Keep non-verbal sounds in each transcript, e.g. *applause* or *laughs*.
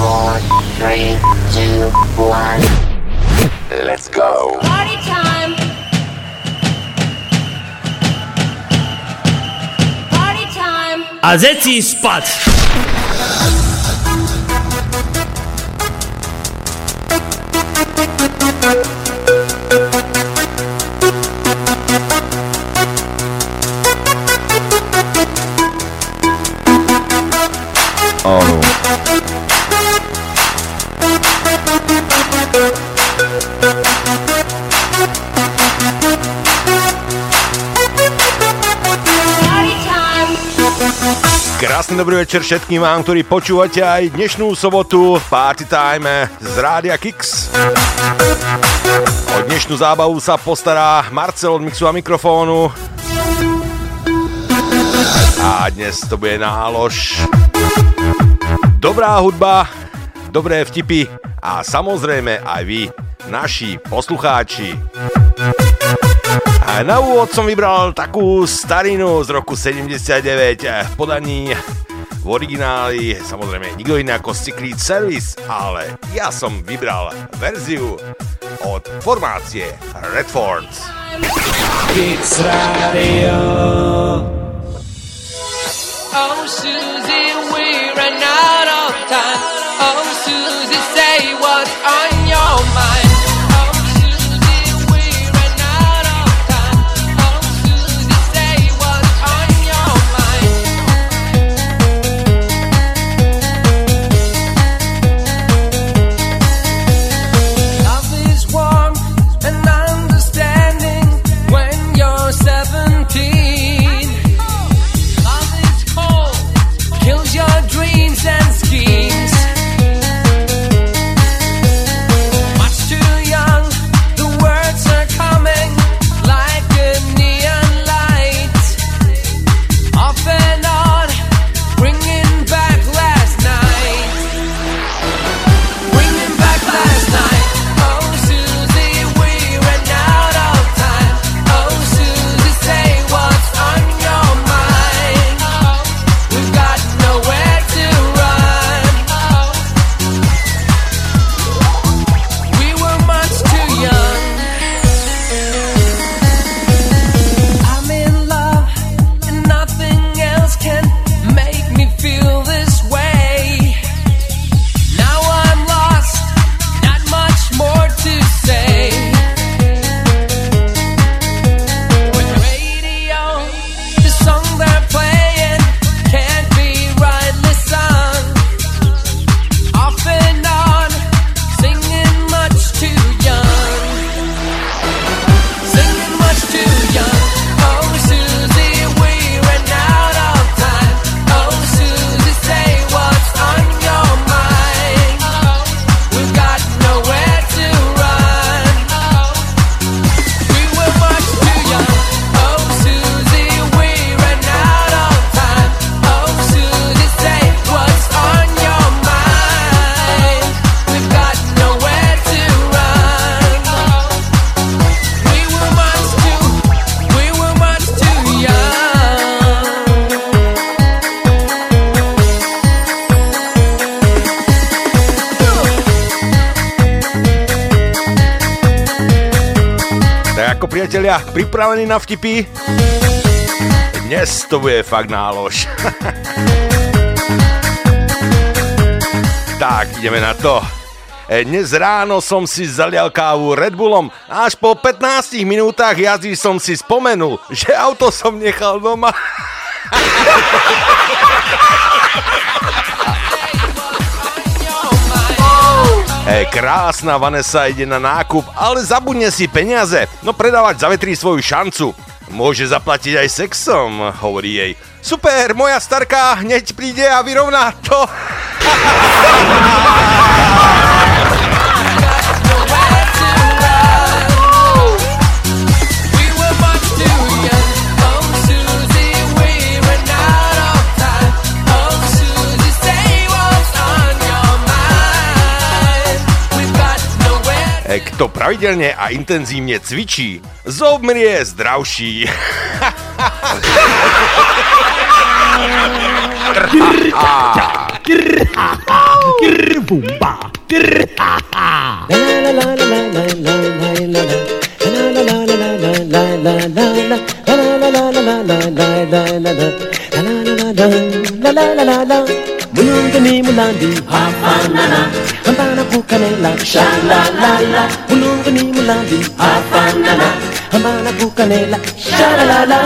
four, three, two, one. Let's go. Party time. Party time. A zeci spać! Dobrý večer všetkým vám, ktorí počúvate aj dnešnú sobotu Party Time z Rádia Kix. O dnešnú zábavu sa postará Marcel od mixu a mikrofónu. A dnes to bude nálož. Dobrá hudba, dobré vtipy a samozrejme aj vy, naši poslucháči. A na úvod som vybral takú starinu z roku 79 v podaní v origináli, samozrejme nikto iný ako Secret Service, ale ja som vybral verziu od formácie Redfords. It's Radio. Oh, Susie, we ran out of time. Oh, Susie, say what's on your mind. Ako priatelia, pripravení na vtipy? Dnes to bude fakt nálož. *laughs* tak, ideme na to. E, Dnes ráno som si zalial kávu Red Bullom a až po 15 minútach jazdy som si spomenul, že auto som nechal doma. *laughs* E, krásna Vanessa ide na nákup, ale zabudne si peniaze. No predávať zavetrí svoju šancu. Môže zaplatiť aj sexom, hovorí jej. Super, moja starka hneď príde a vyrovná to. *laughs* Kto pravidelne a intenzívne cvičí, zomrie zdravší. La la la la Ulungani mulandi. Hafanana. Hambana bukanela. Shalalala. Ulungani mulandi. Hafanana. Hambana bukanela. Shalalala.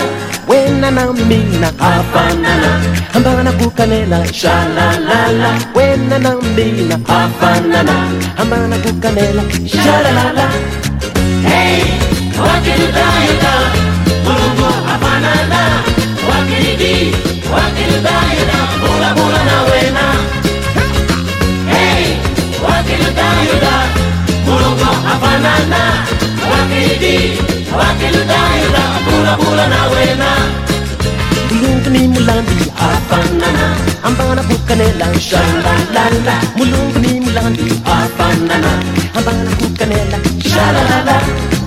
Wena na mina Hafanana. Hambana bukanela. Shalalala. Wena na mina Hafanana. Hambana bukanela. Shalalala. Hey Wakili daida Mulungu Hafanana. Wakili di Wakili daida Bula bula na wena. Hey, wakiludayuda Mulungu hafanana. Wakilidi, wakiludayuda Bula bula na wena. Mulungu ni mulambi afanana ambana kukanela shalalala Mulungu ni mulambi afanana ambana kukanela shalalala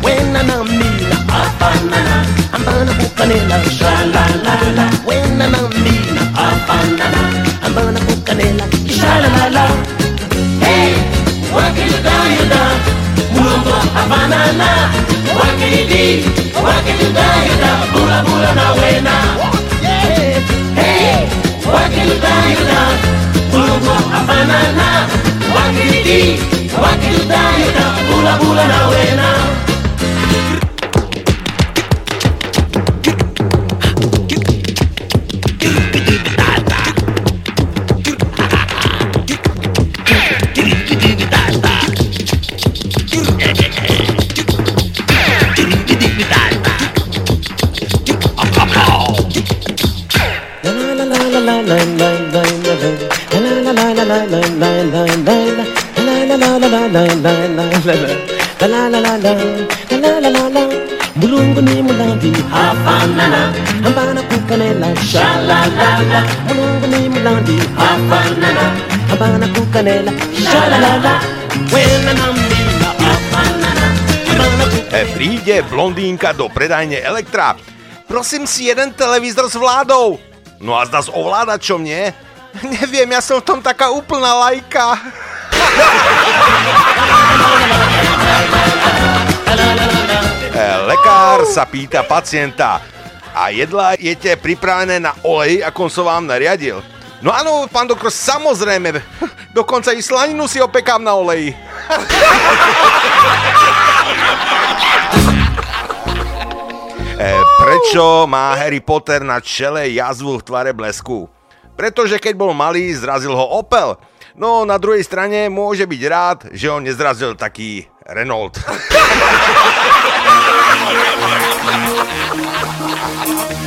wena na mina afanana ambana kukanela shalalala wena na oh, na, na. I'm gonna put canela, shala, la, la. Hey, what can you do, do? Mulongo, Havana, na. What can you do? What can you do, do? Bula, bula, na, we, Hey, what can you do, do? Mulongo, Havana, na. What can you do? What can you do, do? Bula, bula, na, we. E, príde blondínka do predajne Elektra. Prosím si jeden televízor s vládou. No a zda s ovládačom, nie? *laughs* Neviem, ja som v tom taká úplná lajka. *laughs* E, lekár sa pýta pacienta. A jedla jete pripravené na olej, ako som vám nariadil? No áno, pán doktor, samozrejme. *laughs* Dokonca i slaninu si opekám na oleji. E, prečo má Harry Potter na čele jazvu v tvare blesku? Pretože keď bol malý, zrazil ho Opel. No na druhej strane môže byť rád, že ho nezrazil taký Renault. *laughs*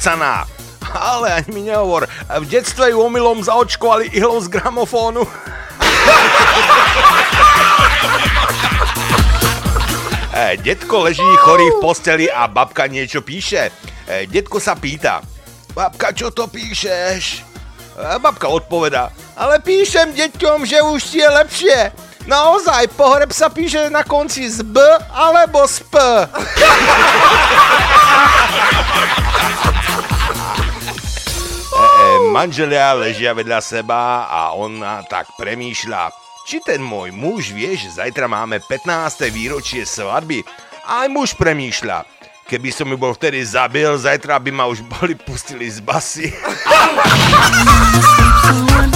taká ukecaná? Ale ani mi nehovor, v detstve ju omylom zaočkovali ihlou z gramofónu. *laughs* E, detko leží chorý v posteli a babka niečo píše. E, detko sa pýta, babka, čo to píšeš? A babka odpoveda, ale píšem deťom, že už ti je lepšie. Naozaj, pohreb sa píše na konci z B alebo z P. *laughs* E, e, manželia ležia vedľa seba a ona tak premýšľa, či ten môj muž vie, že zajtra máme 15. výročie svadby. Aj muž premýšľa, keby som ju bol vtedy zabil, zajtra by ma už boli pustili z basy. *laughs*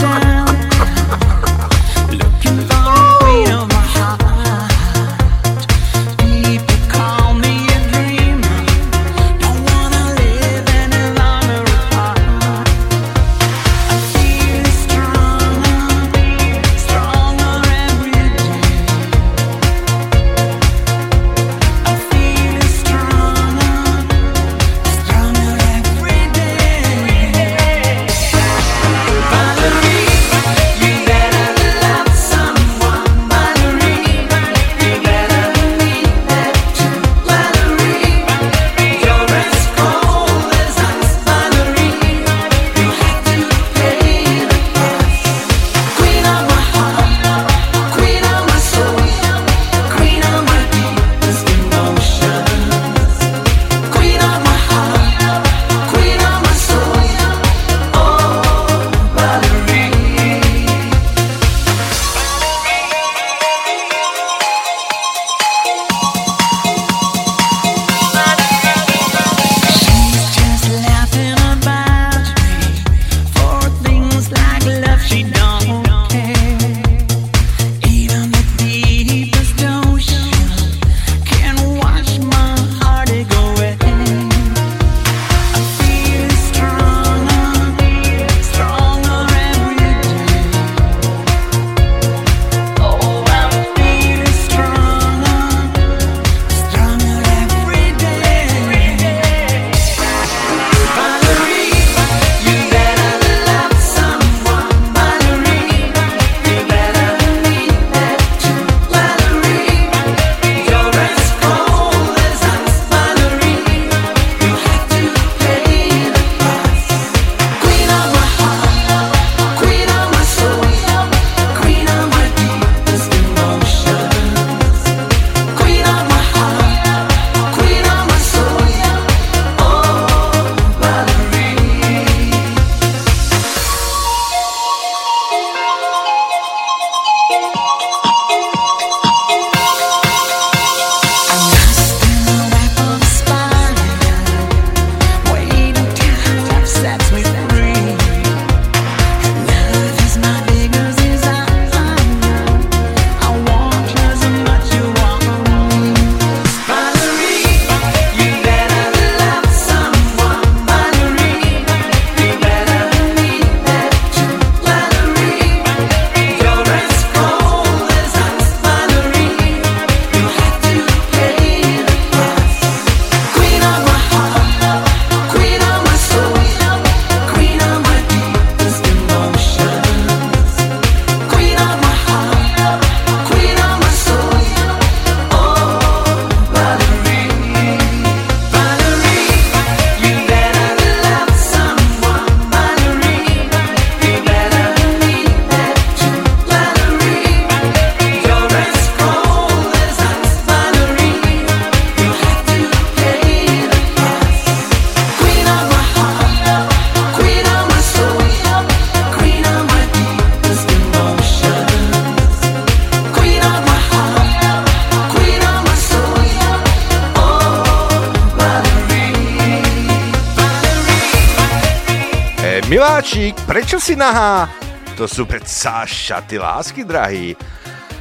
si nahá. To sú predsa šaty lásky, drahý.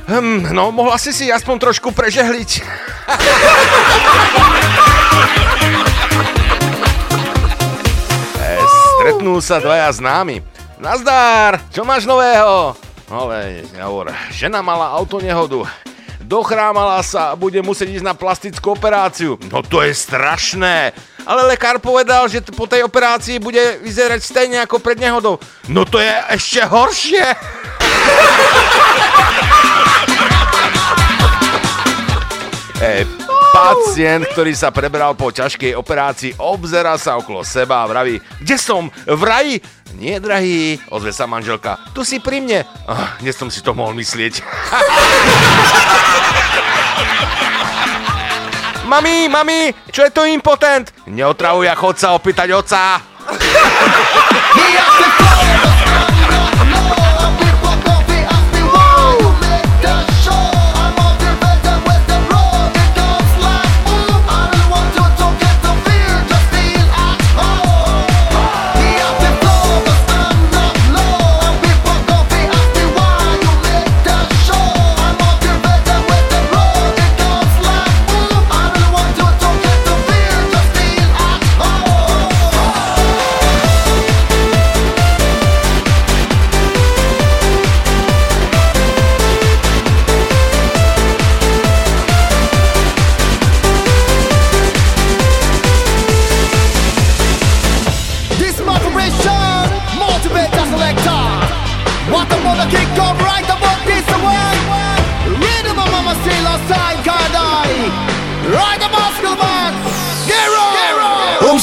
Hm, no, mohla si si aspoň trošku prežehliť. e, stretnú sa dvaja známi. Nazdár, čo máš nového? Ale hovor, žena mala autonehodu. Dochrámala sa a bude musieť ísť na plastickú operáciu. No to je strašné. Ale lekár povedal, že po tej operácii bude vyzerať stejne ako pred nehodou. No to je ešte horšie. Hey, pacient, ktorý sa prebral po ťažkej operácii, obzera sa okolo seba a vraví, kde som, v raji? Nie, drahý, ozve sa manželka, tu si pri mne. Ah, som si to mohol myslieť. *laughs* mami, mami, čo je to impotent? Neotravuj a chod sa opýtať oca. *laughs*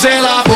Zela.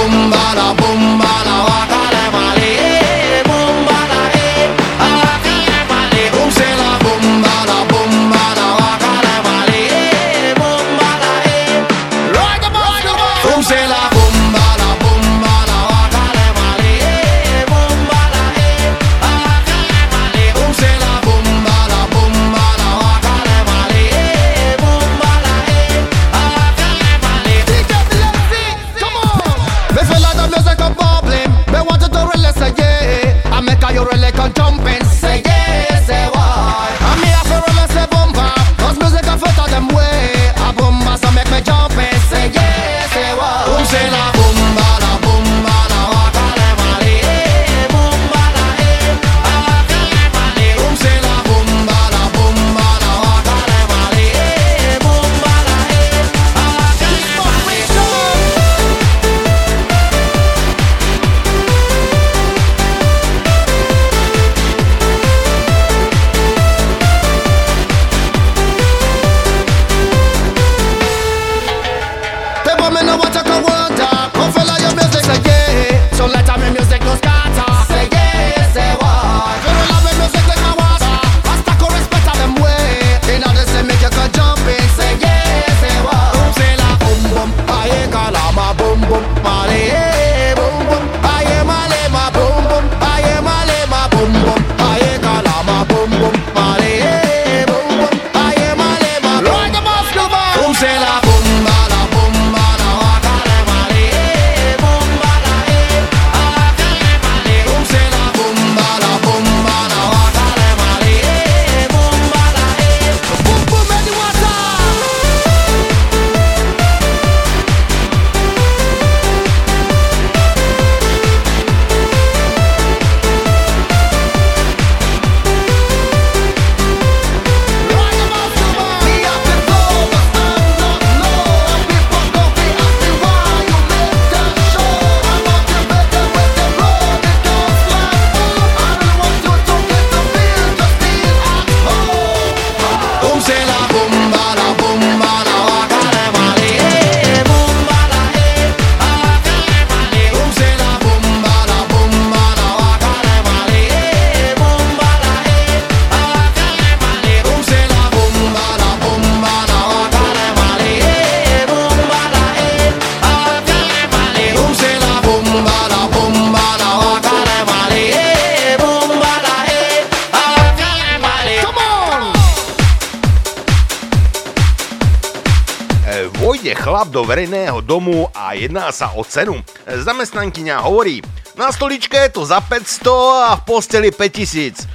sa o cenu. Zamestnankyňa hovorí, na stoličke je to za 500 a v posteli 5000.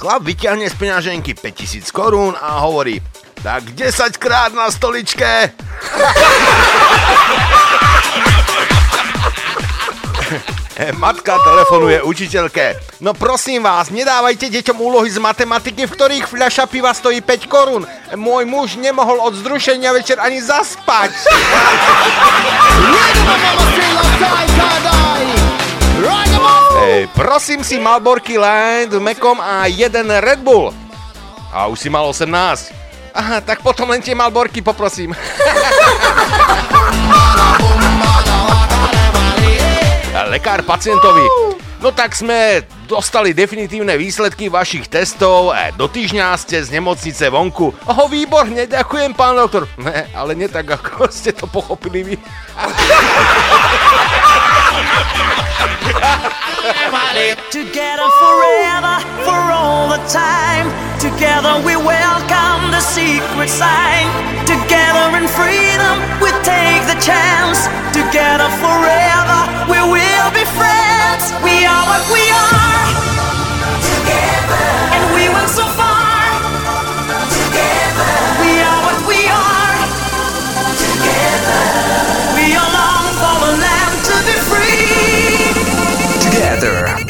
Chlap vyťahne z peňaženky 5000 korún a hovorí, tak 10 krát na stoličke. *laughs* Matka telefonuje učiteľke. No prosím vás, nedávajte deťom úlohy z matematiky, v ktorých fľaša piva stojí 5 korún. Môj muž nemohol od zrušenia večer ani zaspať. Ej, prosím si Malborky Light s Mekom a jeden Red Bull. A už si mal 18. Aha, tak potom len tie Malborky poprosím. *laughs* Lekár pacientovi. No tak sme dostali definitívne výsledky vašich testov. Do týždňa ste z nemocnice vonku. Oho, výborne, ďakujem, pán doktor. Ne, ale nie tak, ako *laughs* ste to pochopili vy. Together forever, for all the time. Together we welcome the secret sign. Together in freedom we take the chance. Together forever we will be friends. We are what we are. Together. And we went so Together.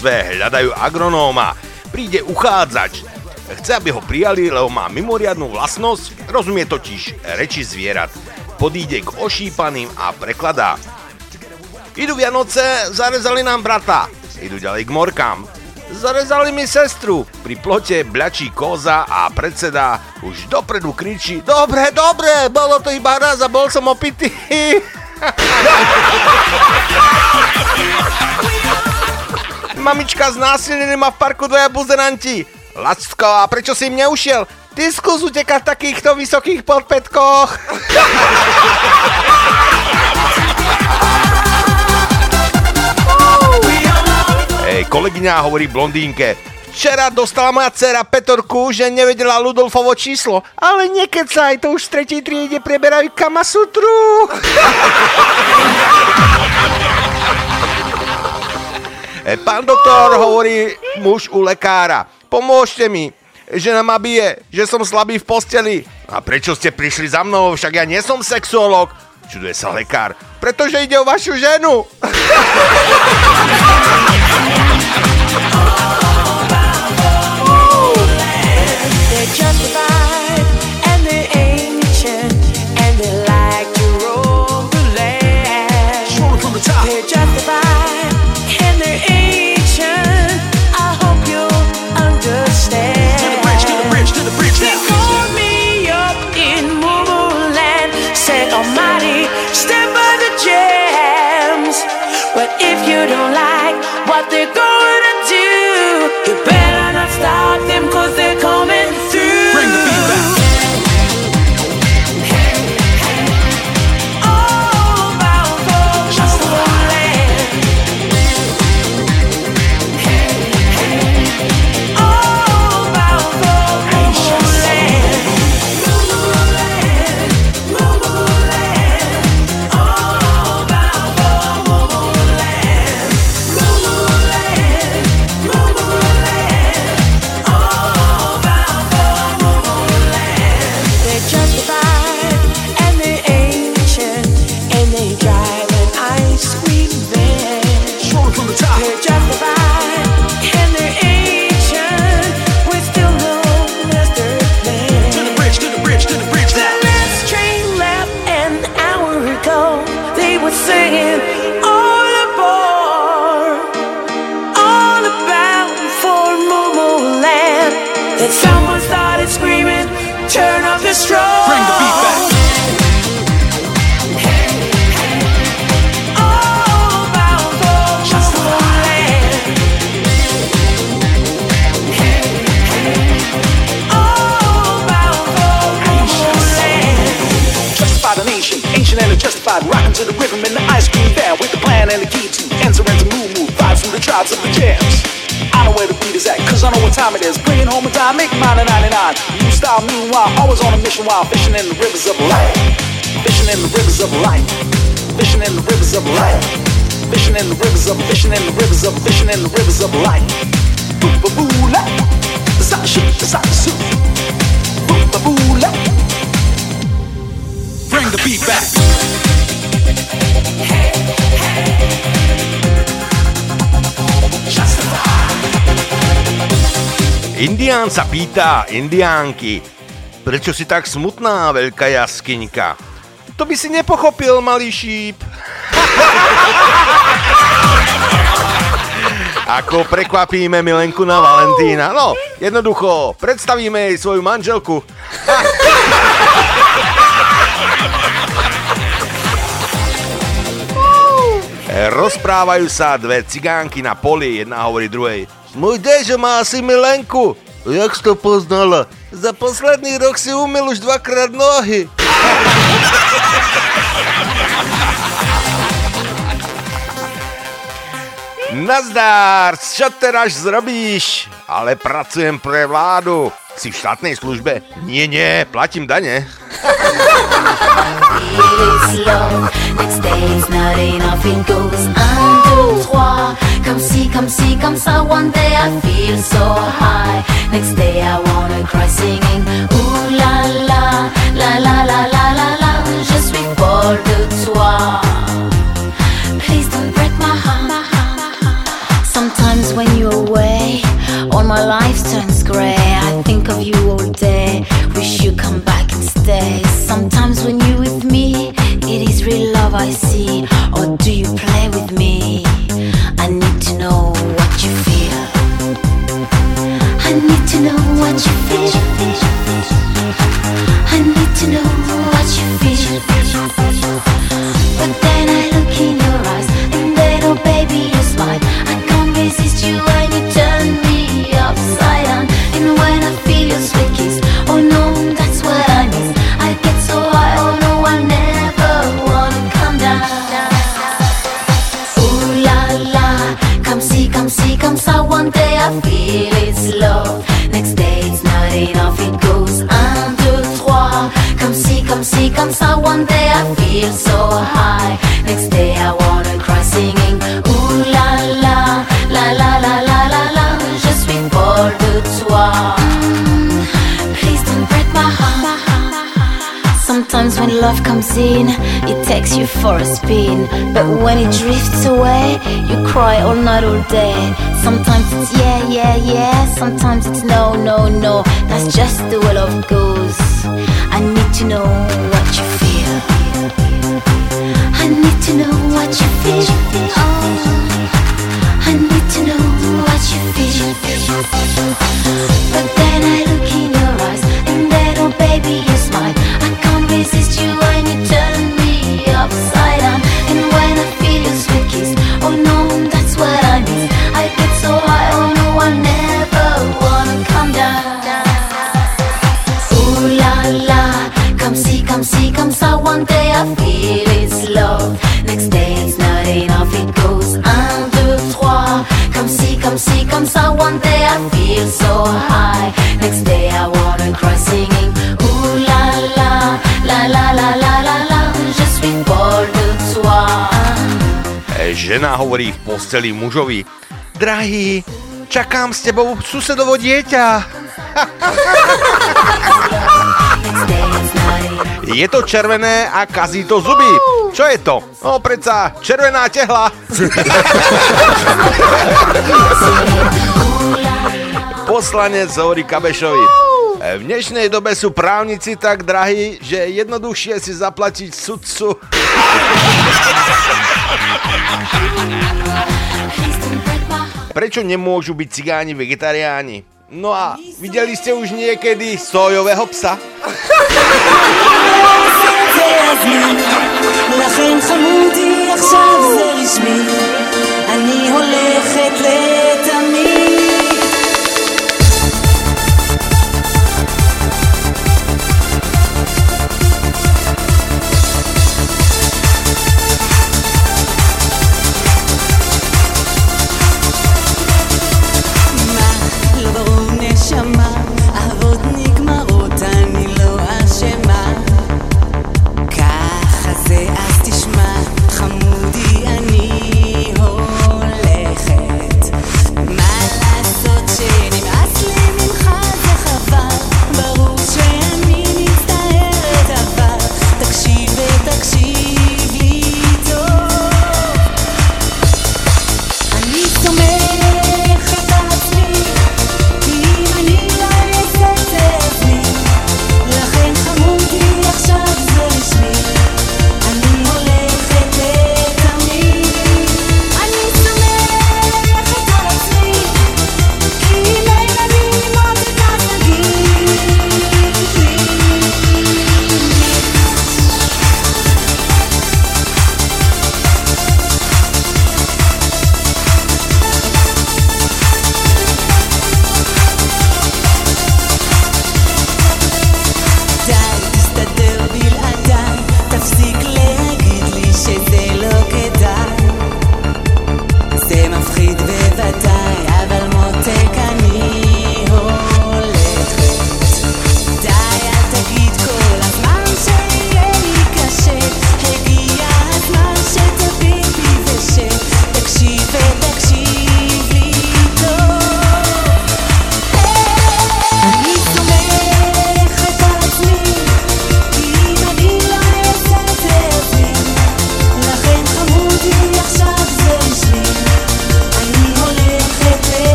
Družstve hľadajú agronóma. Príde uchádzač. Chce, aby ho prijali, lebo má mimoriadnú vlastnosť, rozumie totiž reči zvierat. Podíde k ošípaným a prekladá. Idú Vianoce, zarezali nám brata. Idú ďalej k morkám. Zarezali mi sestru. Pri plote bľačí koza a predseda už dopredu kričí Dobre, dobre, bolo to iba raz a bol som opitý. *laughs* *laughs* Mamička znásilnili ma v parku dvaja buzeranti. Lacko, a prečo si im neušiel? Ty skús utekať v takýchto vysokých long *laughs* Jej kolegyňa hovorí blondínke. Včera dostala moja dcera Petorku, že nevedela Ludolfovo číslo, ale nekecaj, to už v tretej triede preberajú Kamasutru. *laughs* E, Pán doktor, hovorí muž u lekára. Pomôžte mi, žena ma bije, že som slabý v posteli. A prečo ste prišli za mnou, však ja nie som sexuolog. Čuduje sa lekár. Pretože ide o vašu ženu. *laughs* justified, rocking to the rhythm in the ice cream van with the plan and the key to enter into move move vibes from the tribes of the jams. I know where the beat is at, cause I know what time it is. Bringing home a dime, make mine a 99. New style, meanwhile, always on a mission while fishing in the rivers of life. Fishing in the rivers of life. Fishing in the rivers of life. Fishing in the rivers of, fishing in the rivers of, fishing in the rivers of life. Boo ba boo la, the side shoot, the Indián sa pýta indiánky, prečo si tak smutná, veľká jaskyňka? To by si nepochopil, malý šíp. *laughs* Ako prekvapíme Milenku na Valentína? No, jednoducho, predstavíme jej svoju manželku. *laughs* Rozprávajú sa dve cigánky na poli, jedna hovorí druhej. Môj dežo má asi Milenku. Jak si to poznala? Za posledný rok si umil už dvakrát nohy. Nazdár, čo teraz zrobíš? Ale pracujem pre vládu. Si v štátnej službe? Nie, nie, platím dane. Come see, come see, come ça. One day I feel so high. Next day I wanna cry singing. Ooh la la, la la la la la la. Je suis de toi. Please don't break my heart. When you're away, all my life turns grey. I think of you all day. Wish you come back and stay. Sometimes when you're with me, it is real love I see. Or do you play with me? I need to know what you feel. I need to know what you feel. Come see, come. One day I feel so high. Next day I wanna cry singing. Ooh la la, la la la la la la. Je suis folle de toi. Please don't break my heart. Sometimes when love comes in, it takes you for a spin. But when it drifts away, you cry all night, all day. Sometimes it's yeah, yeah, yeah. Sometimes it's no, no, no. That's just the way love goes. To know what you feel. I need to know what you feel. Oh, I need to know what you feel. But then I come see, come ça. One day I feel so high, next day I wanna cry singing. Ooh la la, la la la la la la. Je suis folle de toi. E, Žena hovorí v posteli mužovi. Drahý, čakám s tebou susedovo dieťa. *laughs* Je to červené a kazí to zuby. Čo je to? No predsa červená tehla. *laughs* Poslanec hovorí Kabešovi. V dnešnej dobe sú právnici tak drahí, že je jednoduchšie si zaplatiť sudcu. *laughs* Prečo nemôžu byť cigáni vegetariáni? No a videli ste už niekedy sojového psa? לכן חמודי עכשיו זה רשמי אני הולכת לתמיד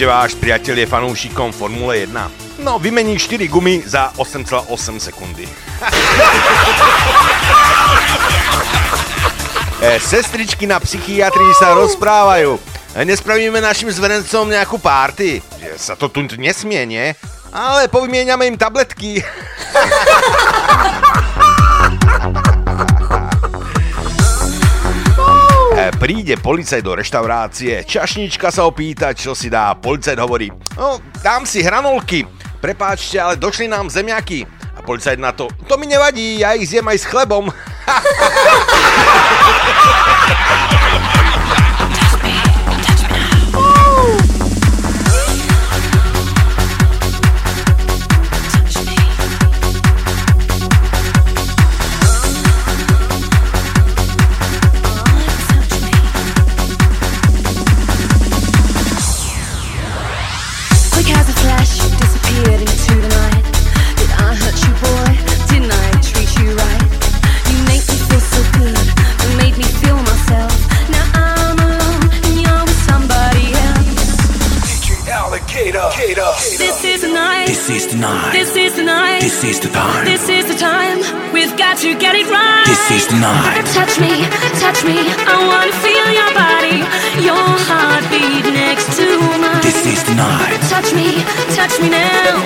že váš priateľ je fanúšikom Formule 1? No, vymení 4 gumy za 8,8 sekundy. *laughs* E, sestričky na psychiatrii sa rozprávajú. E, nespravíme našim zverencom nejakú párty. Že sa to tu nesmie, nie? Ale povymieňame im tabletky. *laughs* Príde policaj do reštaurácie, čašnička sa opýta, čo si dá. Policajt hovorí, no, dám si hranolky. Prepáčte, ale došli nám zemiaky. A policajt na to, to mi nevadí, ja ich zjem aj s chlebom. *laughs* to get it right. This is not. Touch me, touch me. I wanna feel your body, your heartbeat next to mine. This is not. Touch me, touch me now.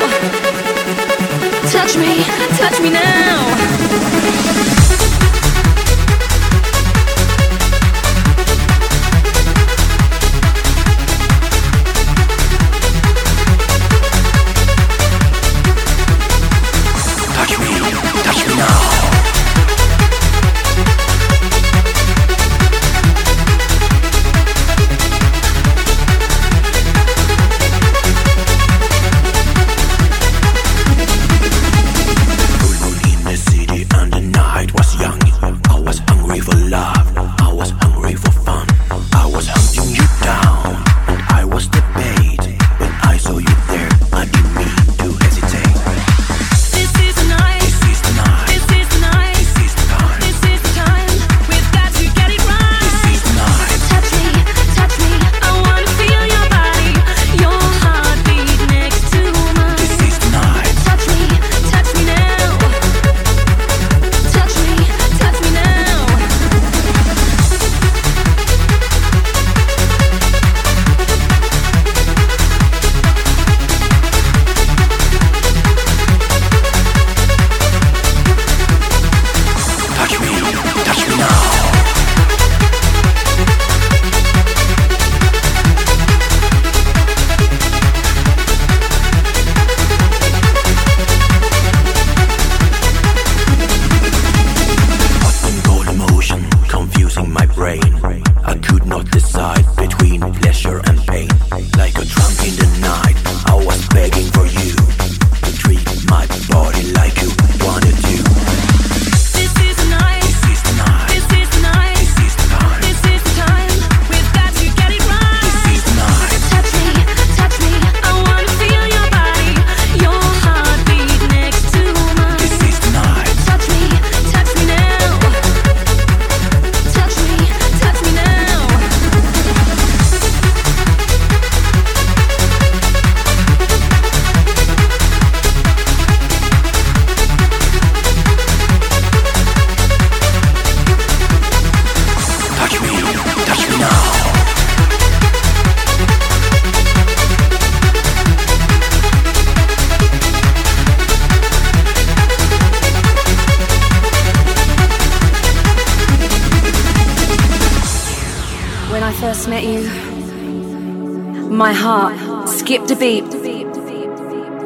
My heart skipped a beat,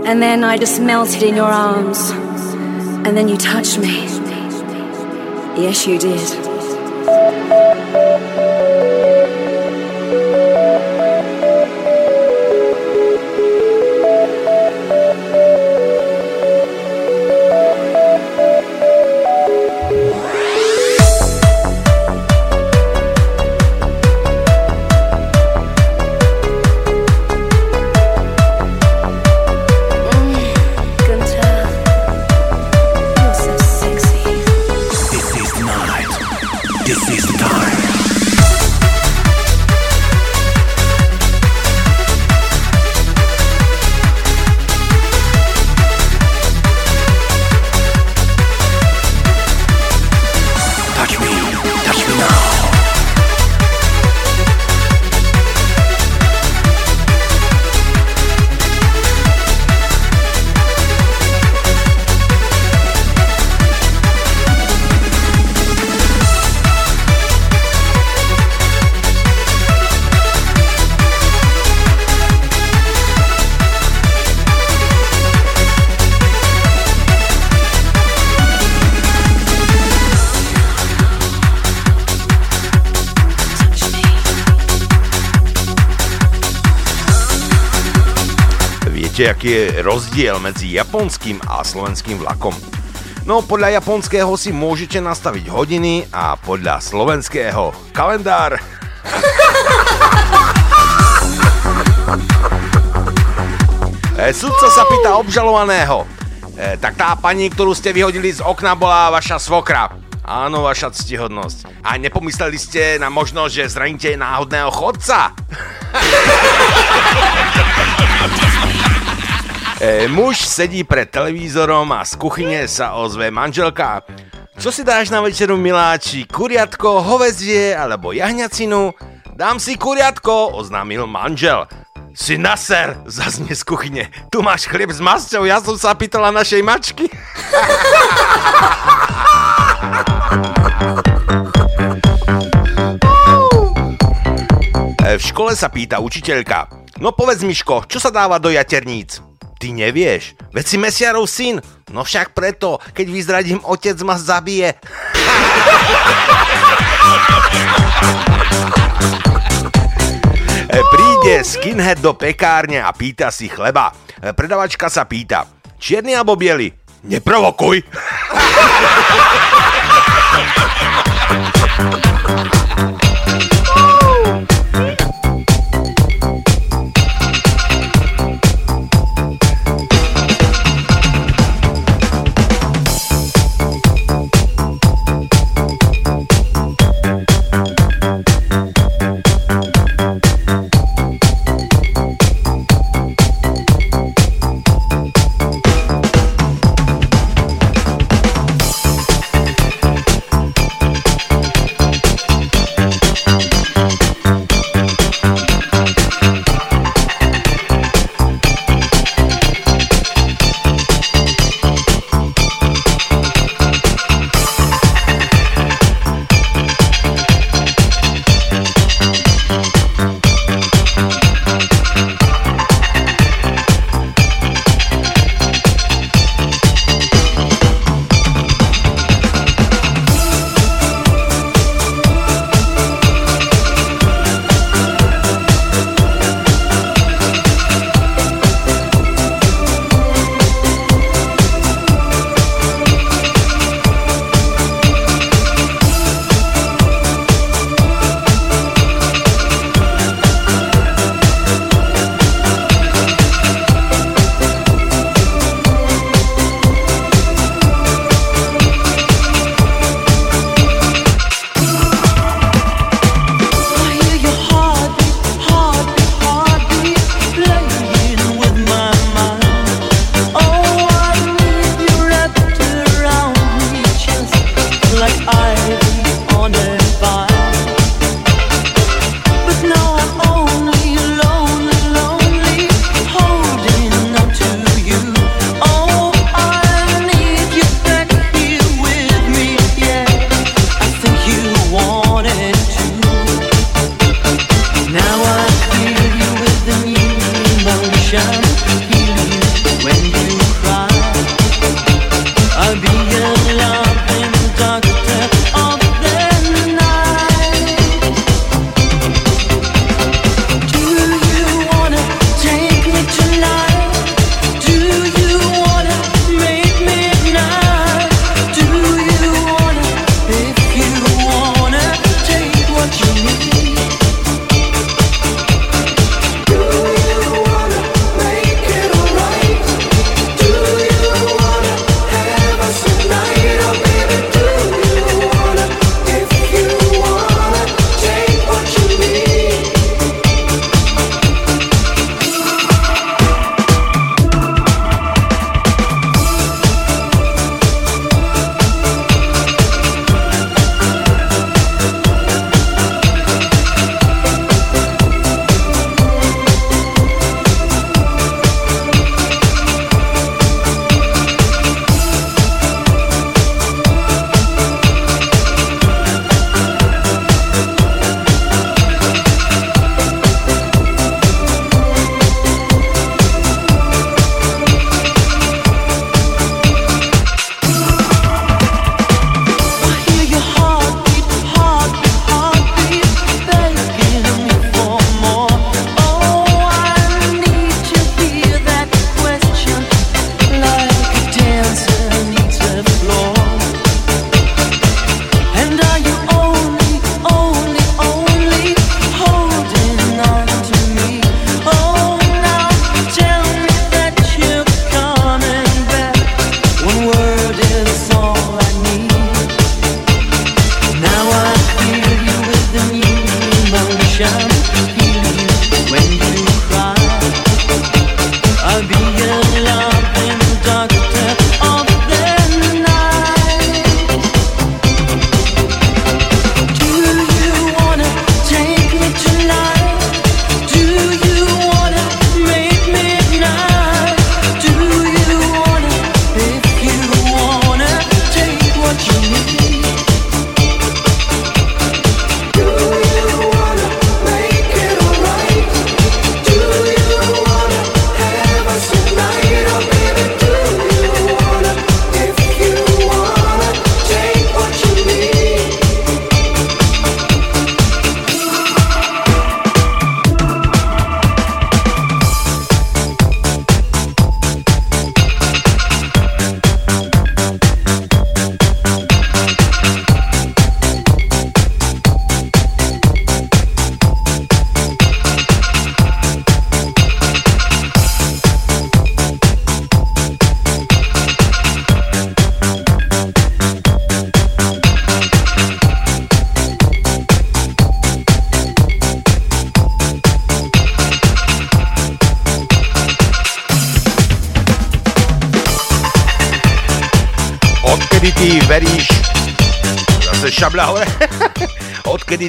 and then I just melted in your arms, and then you touched me. Yes, you did. Viete, aký je rozdiel medzi japonským a slovenským vlakom? No podľa japonského si môžete nastaviť hodiny a podľa slovenského kalendár. *laughs* E, sudca sa pýta obžalovaného. E, tak tá pani, ktorú ste vyhodili z okna, bola vaša svokra. Áno, vaša ctihodnosť. A nepomysleli ste na možnosť, že zraníte náhodného chodca? *laughs* e, muž sedí pred televízorom a z kuchyne sa ozve manželka. Čo si dáš na večeru, miláči? Kuriatko, hovedzie alebo jahňacinu? Dám si kuriatko, oznámil manžel. Si naser, zaznie z kuchyne. Tu máš chlieb s masťou, ja som sa pýtala našej mačky. *laughs* E, v škole sa pýta učiteľka. No povedz Miško, čo sa dáva do jaterníc? Ty nevieš, veď si mesiarov syn. No však preto, keď vyzradím, otec ma zabije. *laughs* E, Príde skinhead do pekárne a pýta si chleba. E, Predavačka sa pýta, čierny alebo biely? Neprovokuj! *laughs*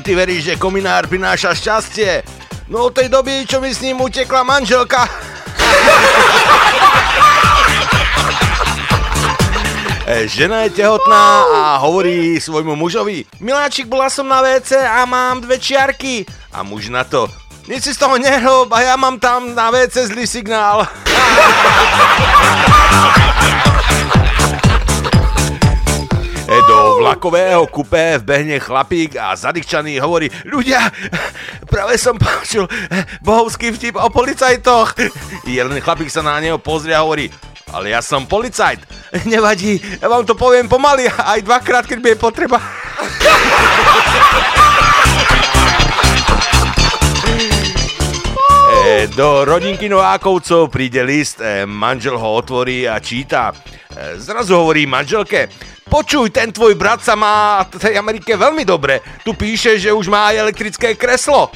ty veríš, že kominár prináša šťastie? No od tej doby, čo mi s ním utekla manželka. *laughs* E, Žena je tehotná a hovorí svojmu mužovi Miláčik, bola som na WC a mám dve čiarky. A muž na to Nič si z toho nerob a ja mám tam na WC zlý signál. *laughs* Do vlakového kupé vbehne chlapík a zadýchčaný hovorí Ľudia, práve som počul eh, bohovský vtip o policajtoch. Jeden chlapík sa na neho pozrie a hovorí ale ja som policajt. Nevadí, ja vám to poviem pomaly, aj dvakrát, keď bude potreba. Do rodinky Novákovcov príde list, e, manžel ho otvorí a číta. E, Zrazu hovorí manželke, počuj, ten tvoj brat sa má v tej Amerike veľmi dobre. Tu píše, že už má aj elektrické kreslo.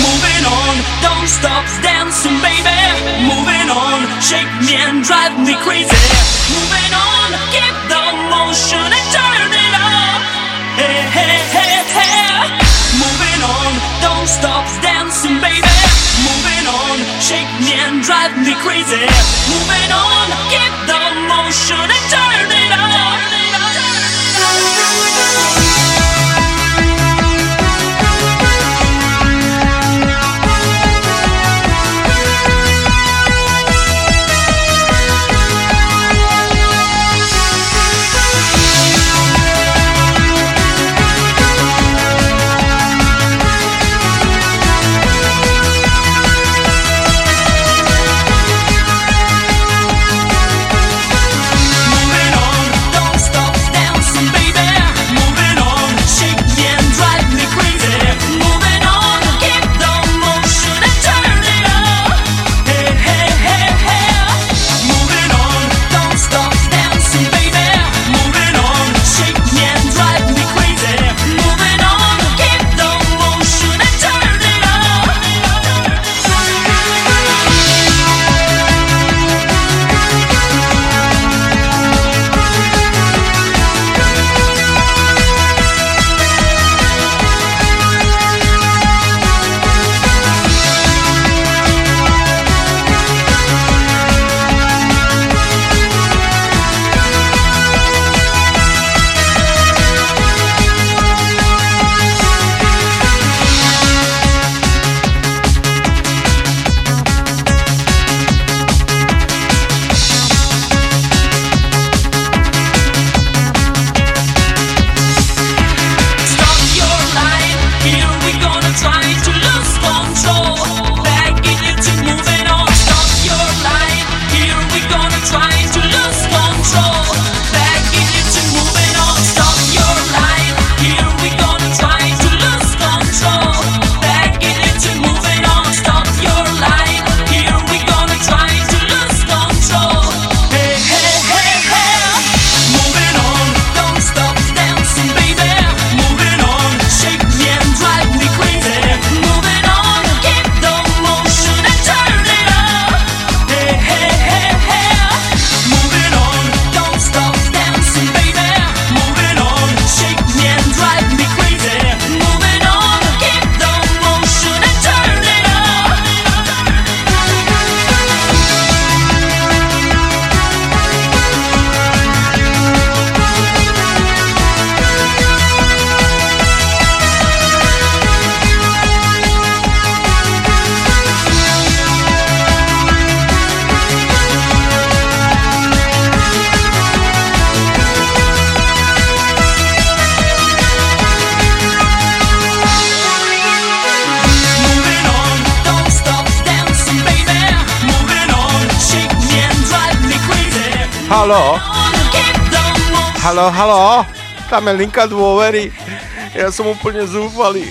Moving on, don't stop dancing, baby. Moving on, shake me and drive me crazy. Moving on, crazy. Moving on, keep the motion motion. Halo? Tam je linka dôvery. Ja som úplne zúfalý.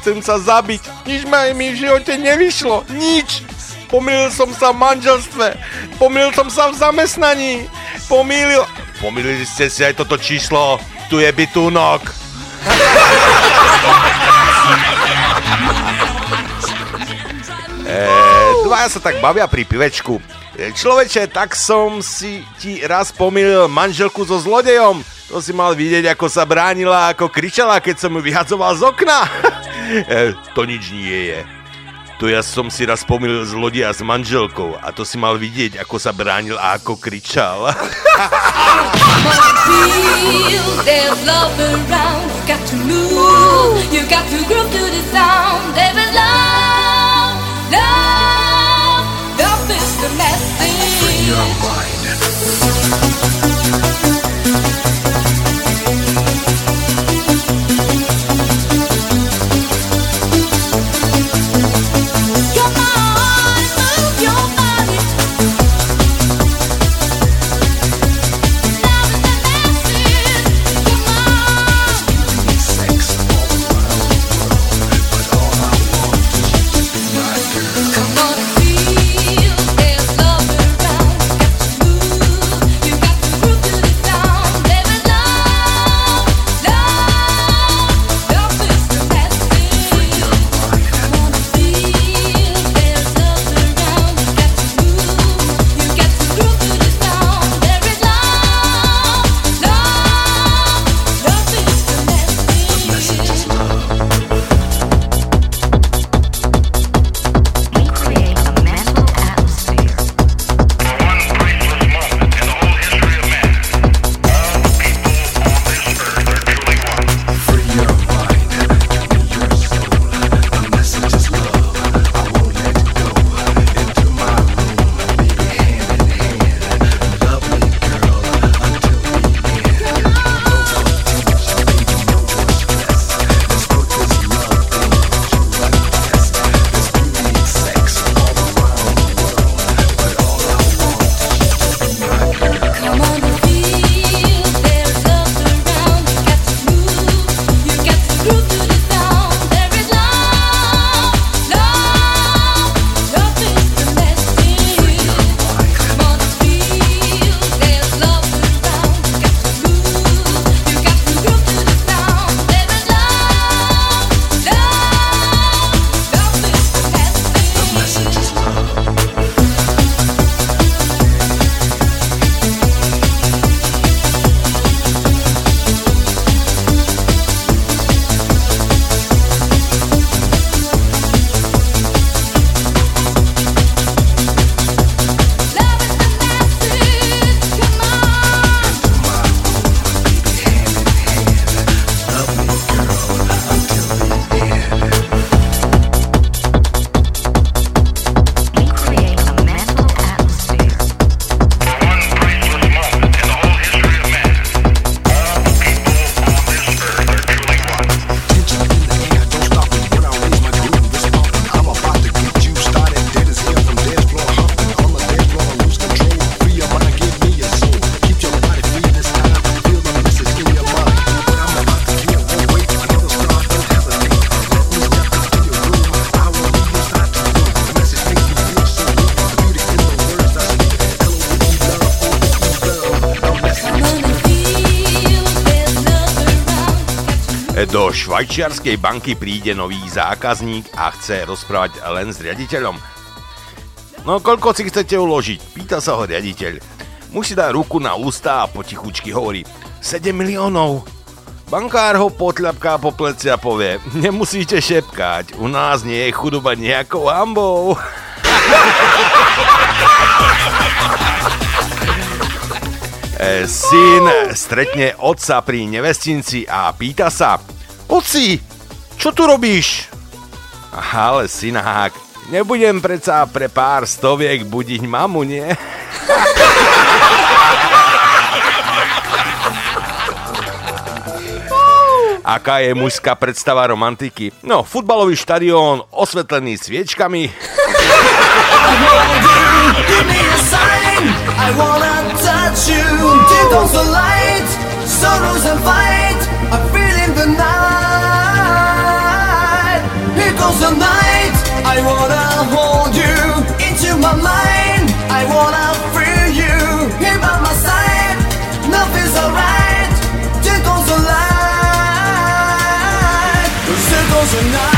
Chcem sa zabiť. Nič ma mi v živote nevyšlo. Nič. Pomýlil som sa v manželstve. Pomýlil som sa v zamestnaní. Pomýlil... Pomýlili ste si aj toto číslo. Tu je bytúnok. E, dvaja sa tak bavia pri pivečku. E, Človeče, tak som si ti raz pomýlil manželku so zlodejom. To si mal vidieť, ako sa bránila, ako kričala, keď som ju vyhadzoval z okna. *laughs* e, to nič nie je. To ja som si raz pomýlil zlodeja s manželkou a to si mal vidieť, ako sa bránil a ako kričal. feel there's love švajčiarskej banky príde nový zákazník a chce rozprávať len s riaditeľom. No koľko si chcete uložiť? Pýta sa ho riaditeľ. Muž si dá ruku na ústa a potichučky hovorí 7 miliónov. Bankár ho potľapká po pleci a povie Nemusíte šepkať, u nás nie je chudoba nejakou hambou. *laughs* E, Syn stretne otca pri nevestinci a pýta sa Oci, čo tu robíš? Ale synák, nebudem predsa pre pár stoviek budiť mamu, nie? Aká je mužská predstava romantiky? No, futbalový štadión osvetlený sviečkami. I wanna touch you. Sorrows and. Goes the night. I wanna hold you into my mind. I wanna feel you here by my side. Nothing's alright. There goes the the night.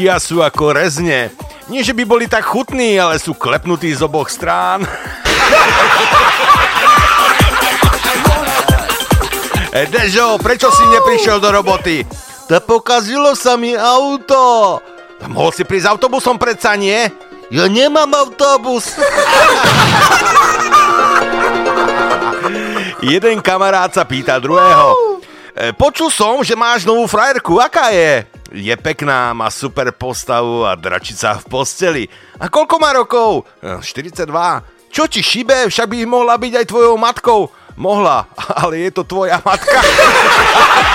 Ľudia sú ako rezne. Nie, že by boli tak chutní, ale sú klepnutí z oboch strán. *laughs* Dežo, prečo si neprišiel do roboty? To pokazilo sa mi auto. Mohol si prísť autobusom predsa, nie? Ja nemám autobus. Jeden kamarát sa pýta druhého. E, počul som, že máš novú frajerku. Aká je? Je pekná, má super postavu a dračica v posteli. A koľko má rokov? Eh, 42. Čo ti šibe? Však by mohla byť aj tvojou matkou. Mohla, *laughs* ale je to tvoja matka. *laughs*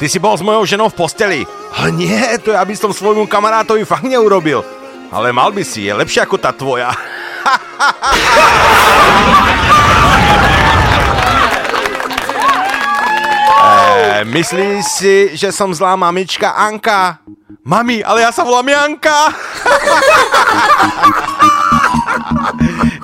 ty si bol s mojou ženou v posteli. Ale nie, to je, aby som svojmu kamarátovi fakt neurobil. Ale mal by si, je lepšia ako tá tvoja. *laughs* e, myslíš si, že som zlá mamička Anka? Mami, ale ja sa volám Janka.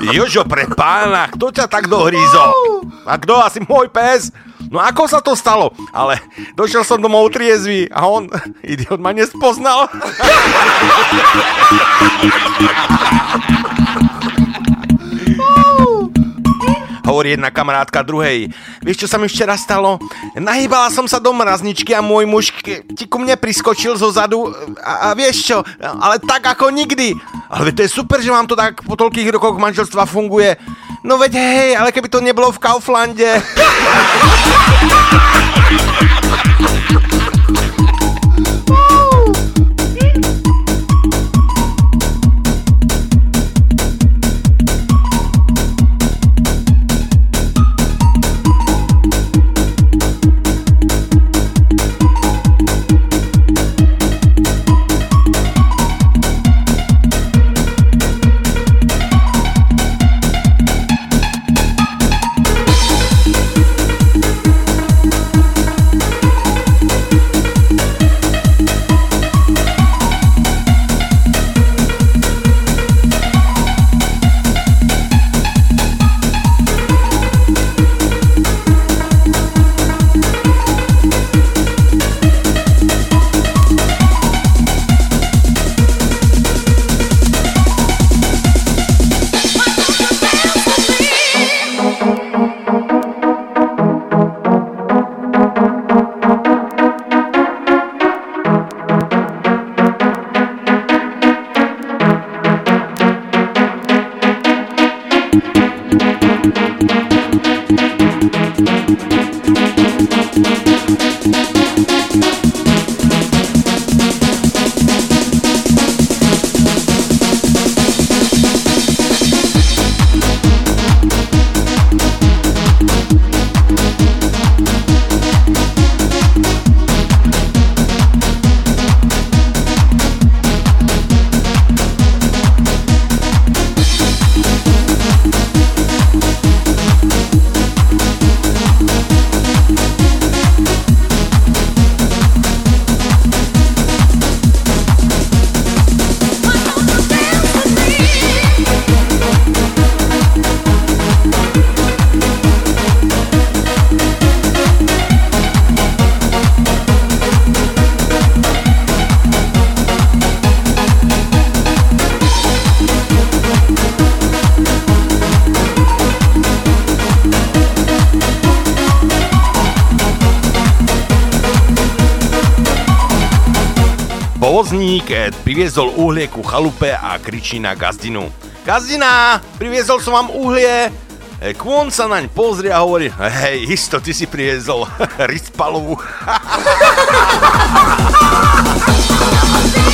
*laughs* Jožo, pre pána, kto ťa tak dohrízol? A kto? Asi môj pes? No ako sa to stalo? Ale došiel som domov triezvy a on, *laughs* idiot, ma nespoznal. *laughs* Hovorí jedna kamarátka druhej. Vieš, čo sa mi včera stalo? Nahýbala som sa do mrazničky a môj muž k- ti ku mne priskočil zo zadu a, a vieš čo, ale tak ako nikdy. Ale to je super, že vám to tak po toľkých rokoch manželstva funguje. No veď hej, ale keby to nebolo v Kauflande. *laughs* chalupe a kričí na gazdinu. Gazdina, priviezol som vám uhlie. Eh, Kvon sa naň pozrie a hovorí, hej, isto, ty si priviezol *laughs* Rispalovú. *laughs*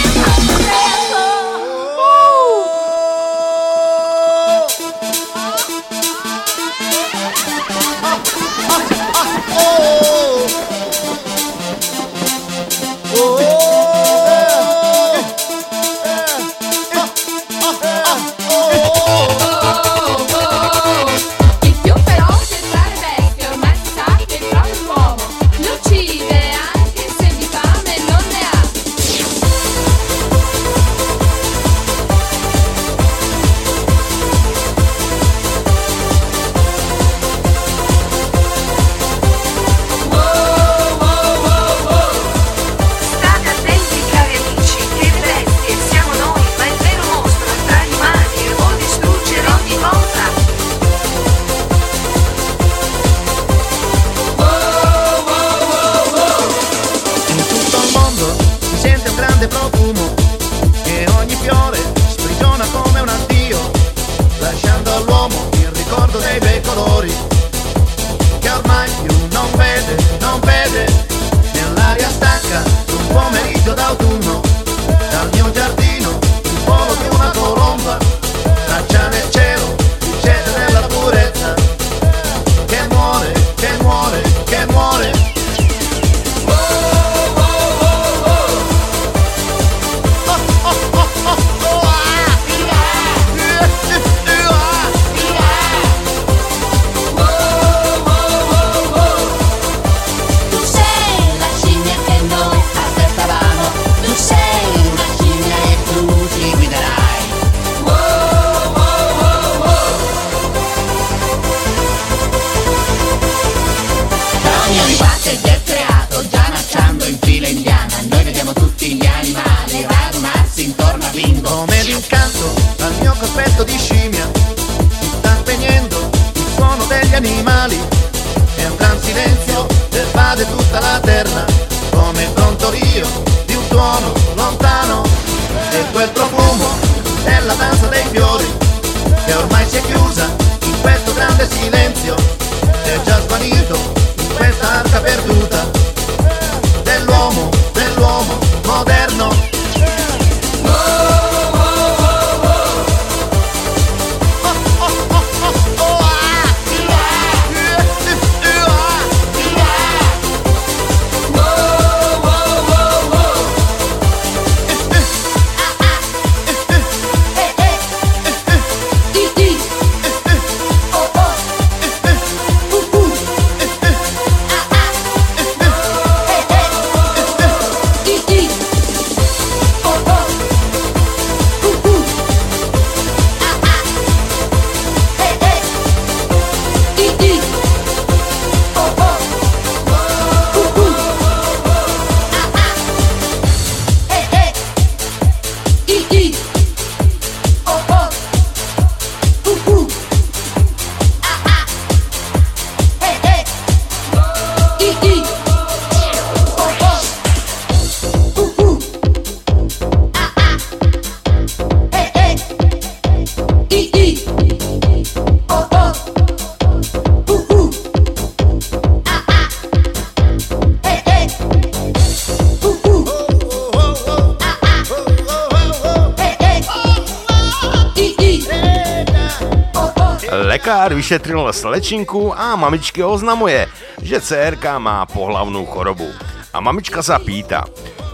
Lekár vyšetril slečinku a mamičke oznamuje, že dcérka má pohlavnú chorobu. A mamička sa pýta,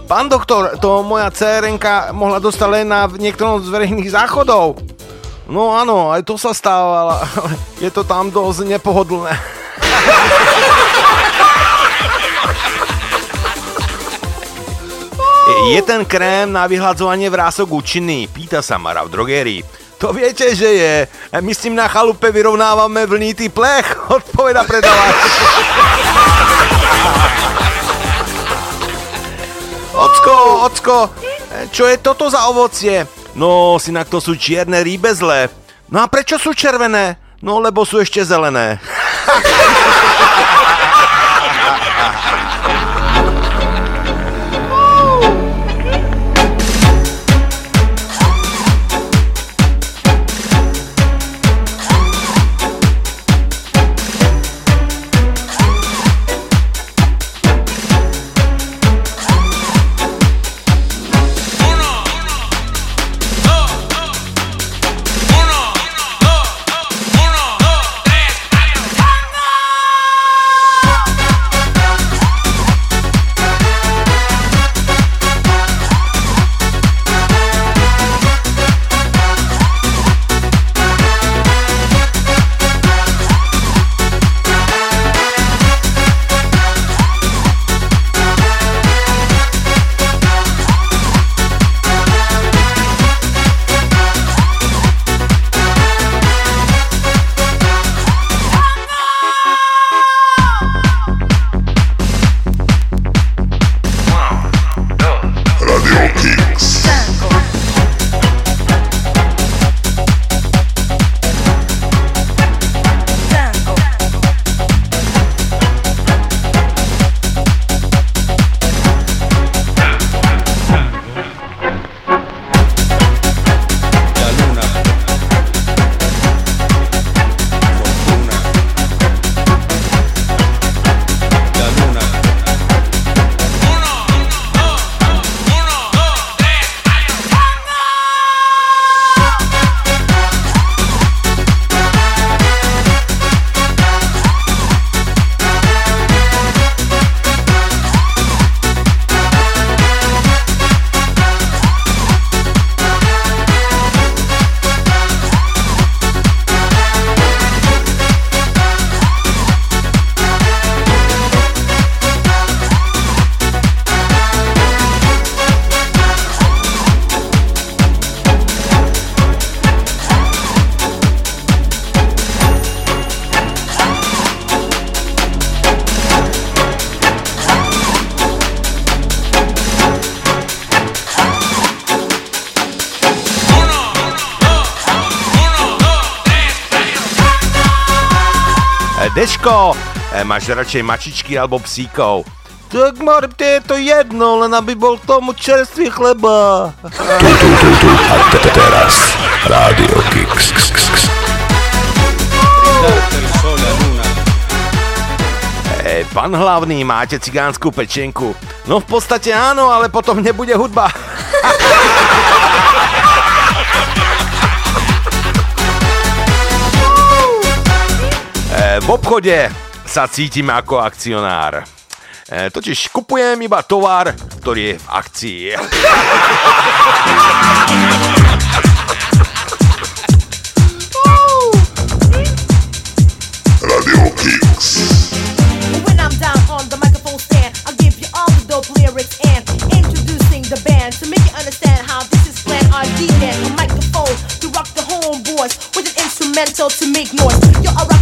Pán doktor, to moja dcérenka mohla dostať len na niektorom z verejných záchodov. No áno, aj to sa stávalo, ale *laughs* je to tam dosť nepohodlné. *laughs* Je ten krém na vyhľadzovanie vrások účinný? Pýta sa Mara v drogérii. To viete, že je. My s tým na chalupe vyrovnávame vlnitý plech, *laughs* odpoveda predavač. Ocko, ocko, čo je toto za ovocie? No, synak, to sú čierne rýbezle. No a prečo sú červené? No, lebo sú ešte zelené. *laughs* E, máš radšej mačičky alebo psíkov. Tak Marte je to jedno, len aby bol tomu čerstvý chleba. Tu, tu, tu, tu, a teraz Rádio Kix. E, Pán hlavný, máte cigánsku pečenku. No v podstate áno, ale potom nebude hudba. *laughs* E, v obchode sa cítim ako akcionár. E, totiž kupujem iba tovar, ktorý je v akcii. Radio Kicks. When I'm down on the microphone stand, I'll give you all the dope lyrics and introducing the band to make you understand how this is planned. Our DJ, a microphone to rock the homeboys with an instrumental to make noise. You're a rock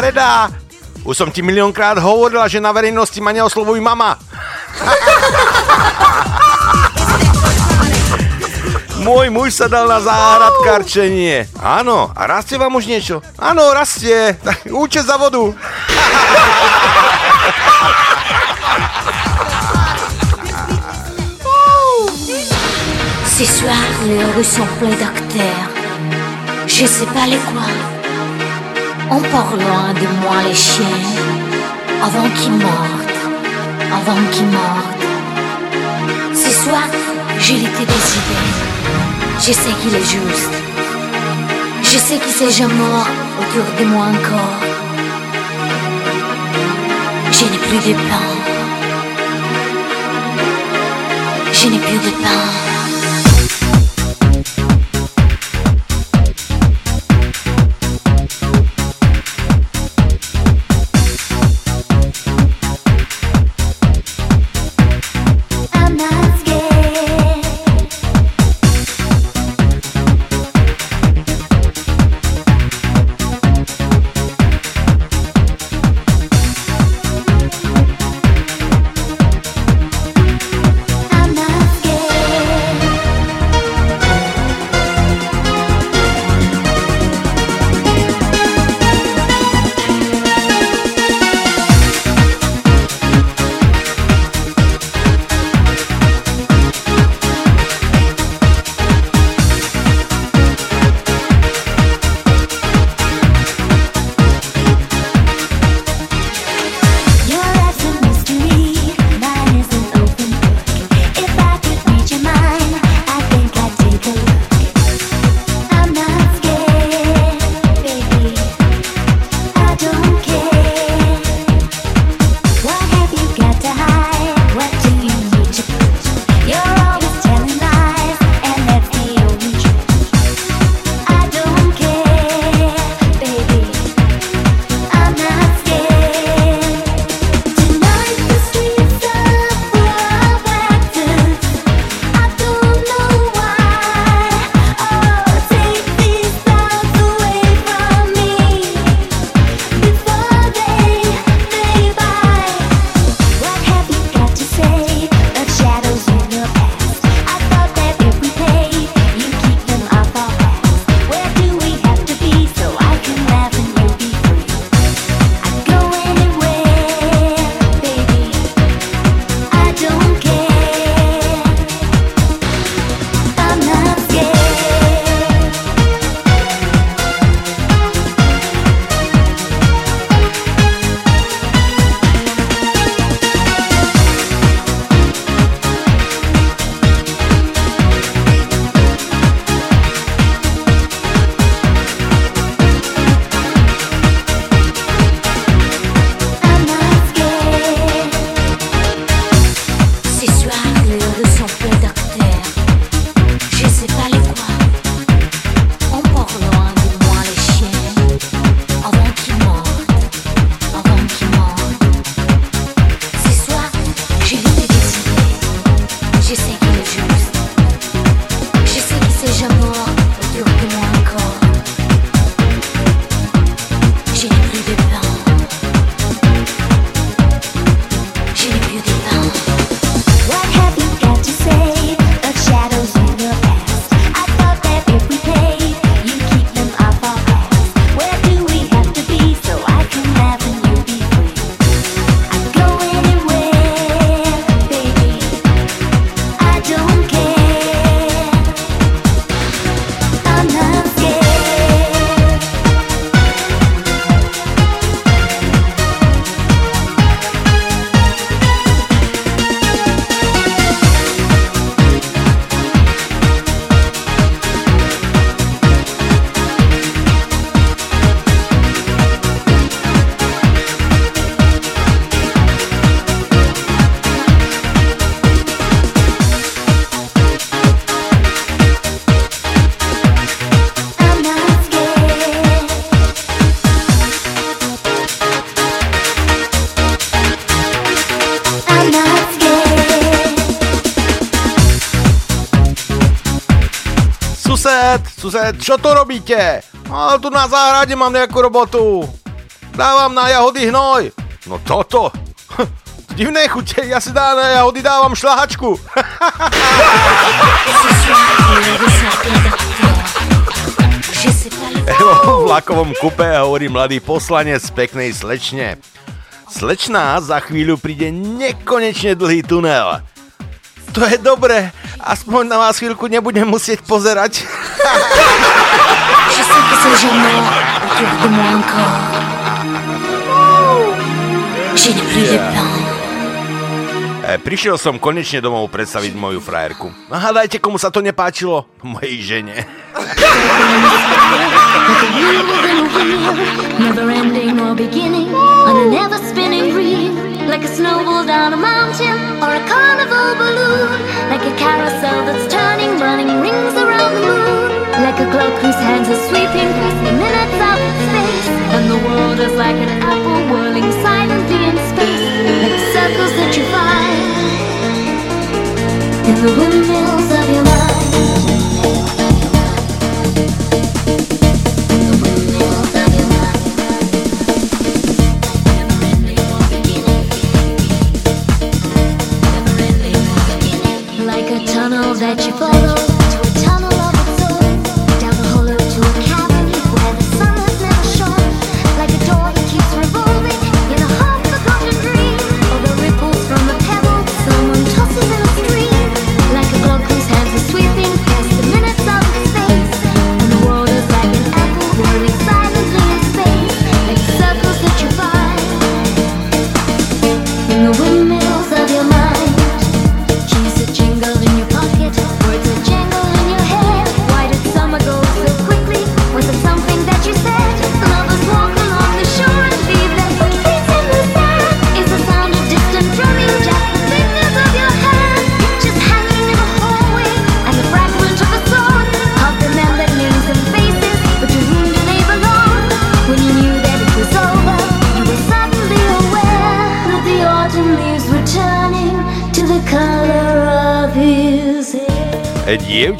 Reda. Už som ti miliónkrát hovorila, že na verejnosti ma neoslovuj mama. *laughs* Môj muž sa dal na záhradkarčenie. Áno, a rastie vám už niečo? Áno, rastie. *laughs* Účet za vodu. *laughs* Ce soir, les rues sont pleines d'acteurs. Je sais pas les quoi. On part loin de moi les chiens, avant qu'ils mordent, avant qu'ils mordent. Ce soir, je l'étais décidé. Je sais qu'il est juste. Je sais qu'il s'est jamais mort autour de moi encore. Je n'ai plus de pain, Je n'ai plus de pain. Čo to robíte? Ale tu na záhrade mám nejakú robotu. Dávam na jahody hnoj. No toto. *laughs* Divné chute, ja si dá na jahody dávam šlahačku. *laughs* Vo vlakovom kupe hovorí mladý poslanec peknej slečne. Slečná, za chvíľu príde nekonečne dlhý tunel. To je dobré, aspoň na vás chvíľku nebudem musieť pozerať. Je sais que ces amours dure que moi encore. Je n'ai plus de pain. E, prišiel som konečne domov predstaviť moju frajerku. A hádajte, komu sa to nepáčilo? Mojej žene. Never ending or beginning on a never spinning reel. Like a snowball down a mountain or a carnival balloon. Like a carousel that's turning, running rings around the moon. Like a clock whose hands are sweeping past the minutes out of space. And the world is like an apple whirling silently in space. Like circles that you find in the windmills of your mind.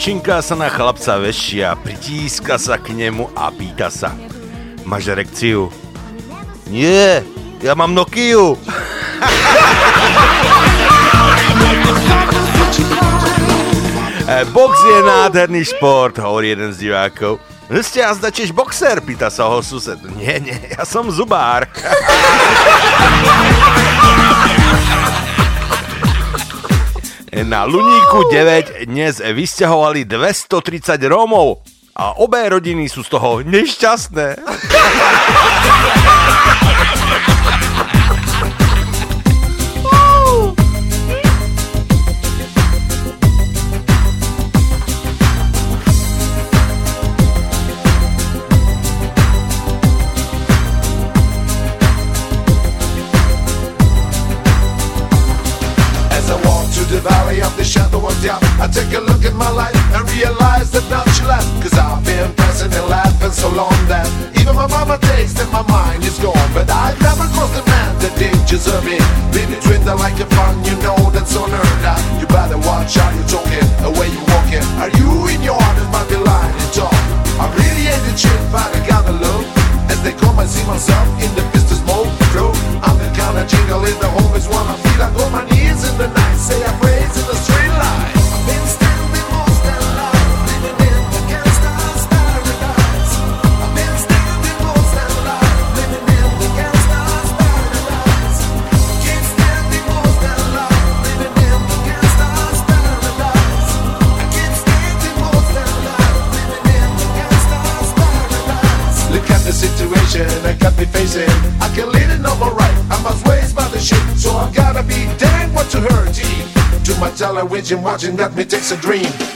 Dievčinka sa na chlapca vešia, pritíska sa k nemu a pýta sa. Máš erekciu? Nie, ja mám Nokiu. *laughs* E, Box je nádherný šport, hovorí jeden z divákov. Ste jazda tiež boxer, pýta sa ho sused. Nie, nie, ja som zubár. *laughs* Na Luníku 9 dnes vysťahovali 230 Rómov a obé rodiny sú z toho nešťastné. watching, watching, me takes a dream.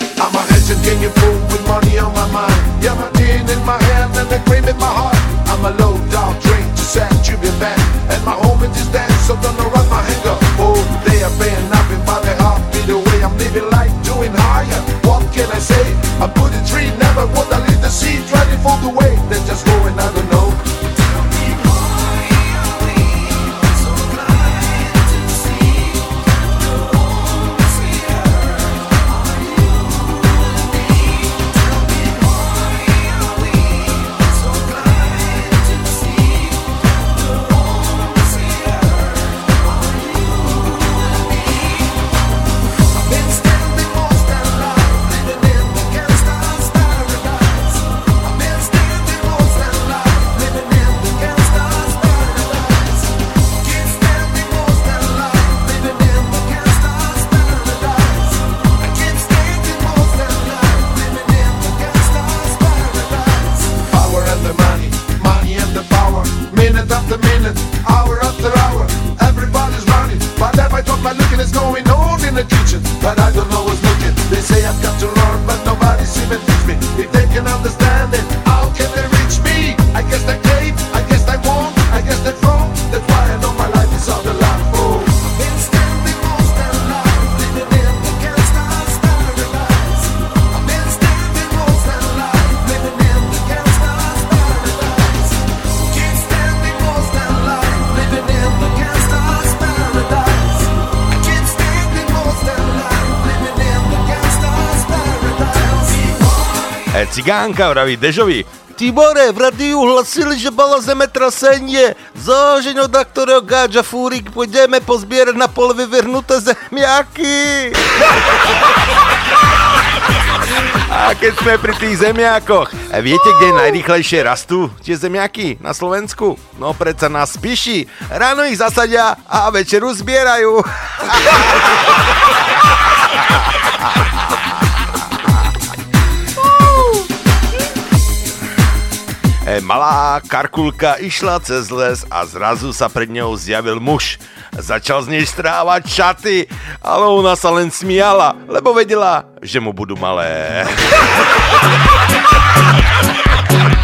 Janka vraví Dežovi, Tibore, v radiu hlasili, že bolo zemetrasenie. Zožino, na ktorého gáča fúrik pôjdeme pozbierať na pol vyvrhnuté zemiaky. A keď sme pri tých zemiakoch, viete, kde najrýchlejšie rastú tie zemiaky na Slovensku? No predsa nás spíši. Ráno ich zasadia a večeru zbierajú. *laughs* E, malá karkulka išla cez les a zrazu sa pred ňou zjavil muž. Začal z nej strávať šaty, ale ona sa len smiala, lebo vedela, že mu budú malé. *laughs*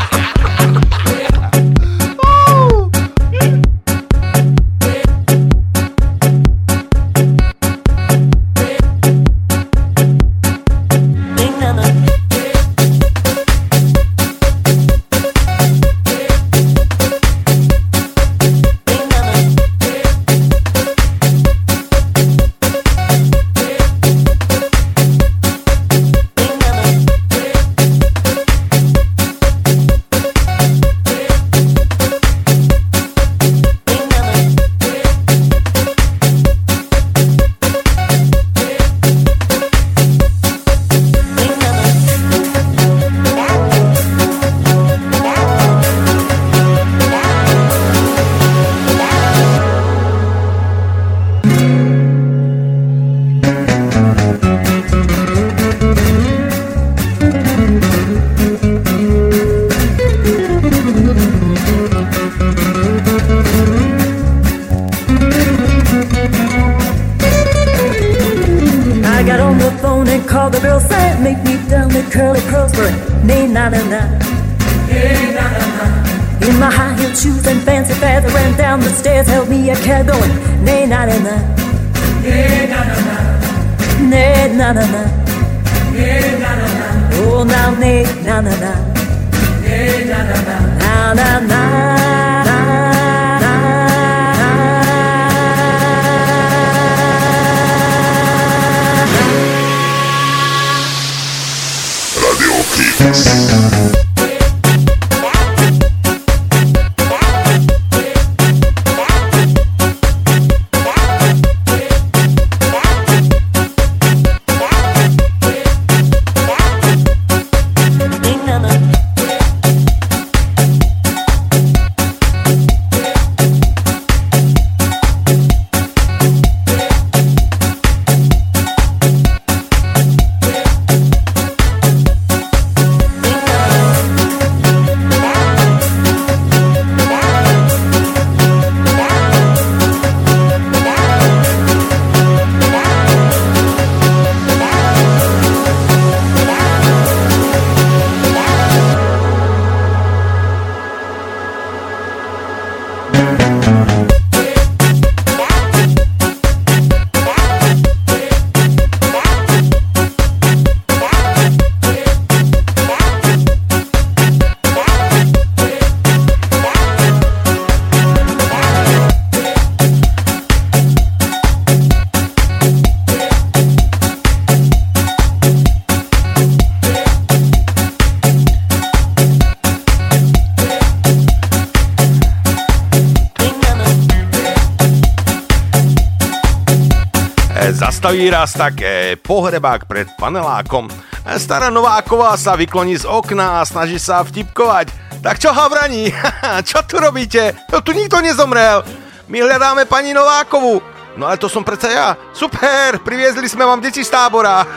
výraz také pohrebák pred panelákom. Stará Nováková sa vykloní z okna a snaží sa vtipkovať. Tak čo havraní? *laughs* čo tu robíte? No tu nikto nezomrel. My hľadáme pani Novákovu. No ale to som predsa ja. Super, priviezli sme vám deti z tábora. *laughs*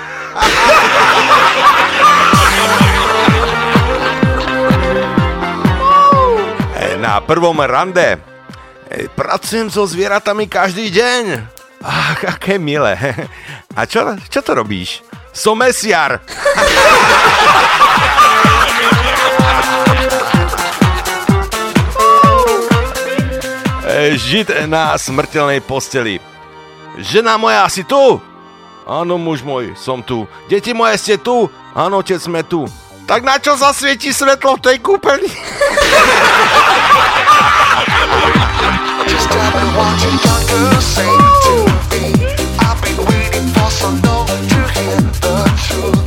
Na prvom rande Pracujem so zvieratami každý deň. *laughs* aké milé. A čo, čo to robíš? Som mesiar. *laughs* Žid na smrteľnej posteli. Žena moja, si tu? Áno, muž môj, som tu. Deti moje, ste tu? Áno, otec, sme tu. Tak na čo zasvieti svetlo v tej kúpeli? *laughs* Just true.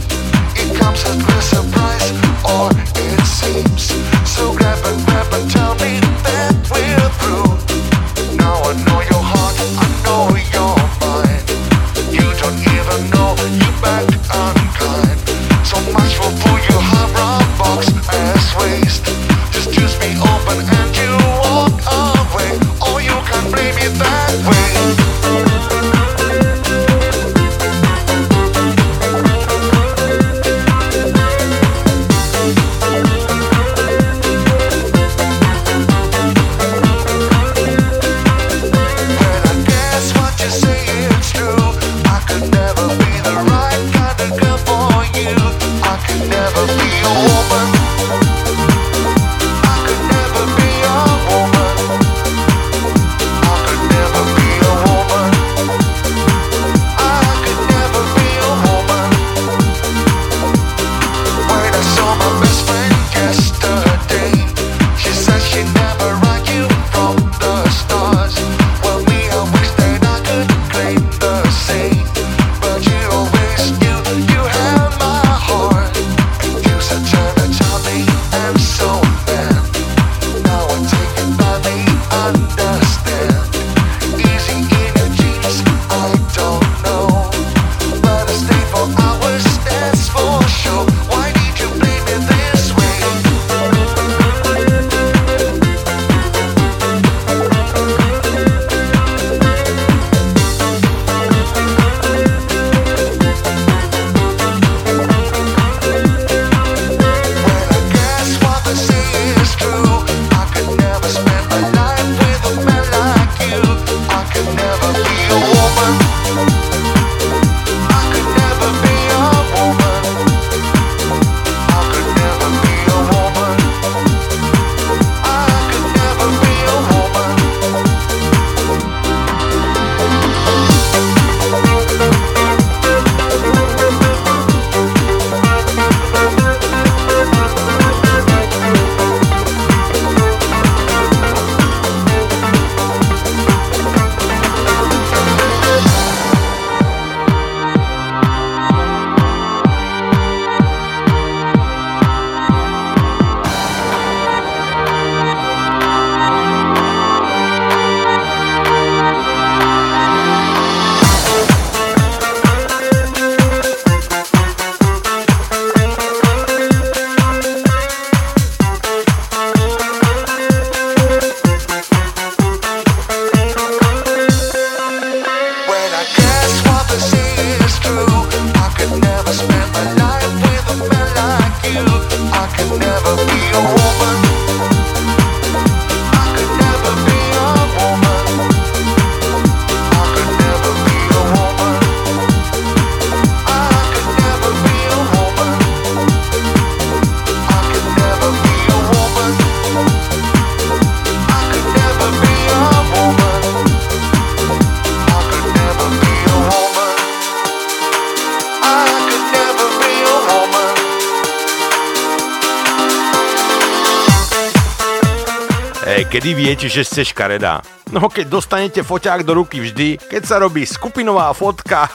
Kedy viete, že ste škaredá? No keď dostanete foťák do ruky vždy, keď sa robí skupinová fotka. *laughs*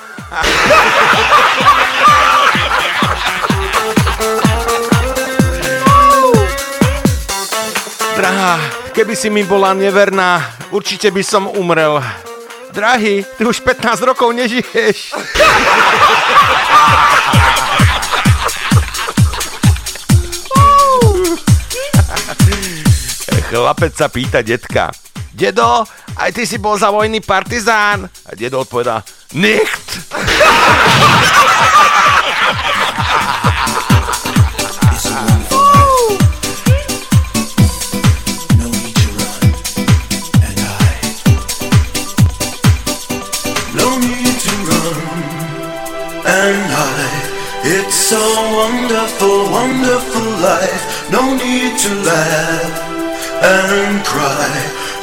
Drahá, keby si mi bola neverná, určite by som umrel. Drahý, ty už 15 rokov nežiješ. *laughs* Chlapec sa pýta detka. Dedo, aj ty si bol za vojny partizán? A dedo odpovedá, nicht. No it's a wonderful, wonderful life. No need to laugh. and cry.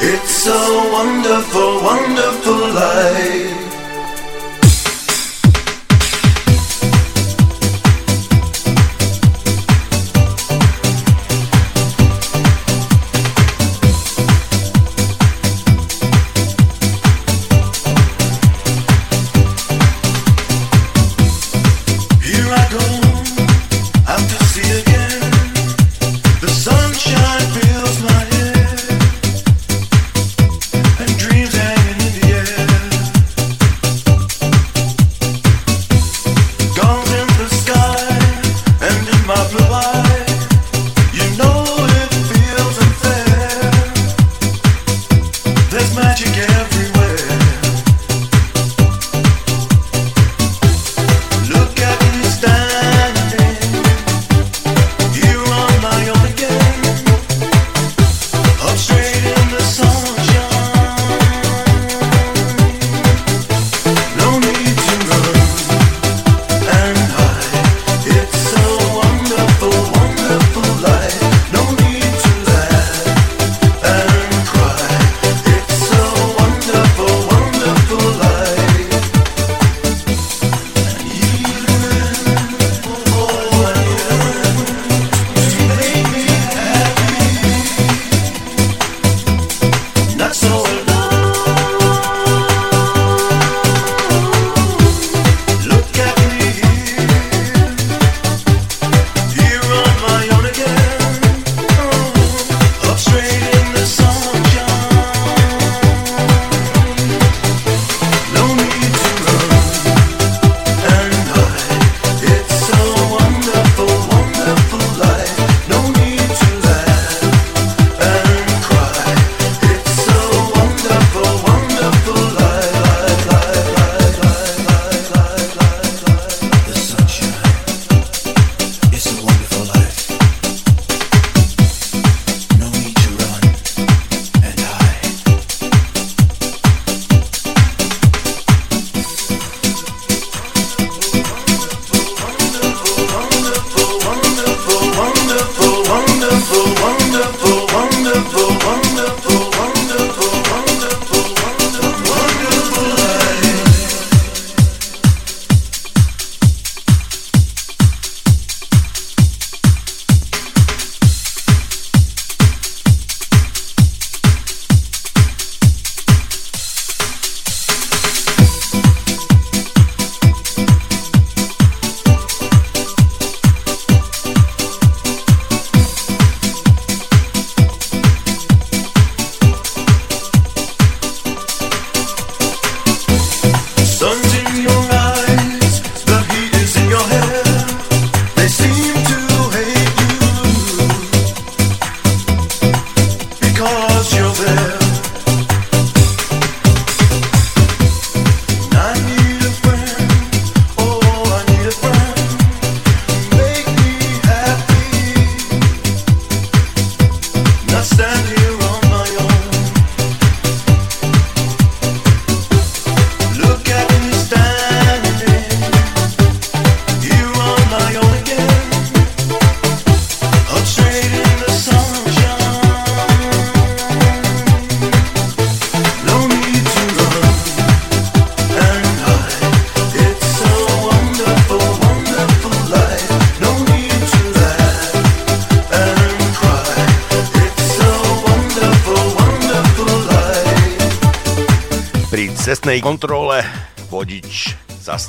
It's a wonderful, wonderful life.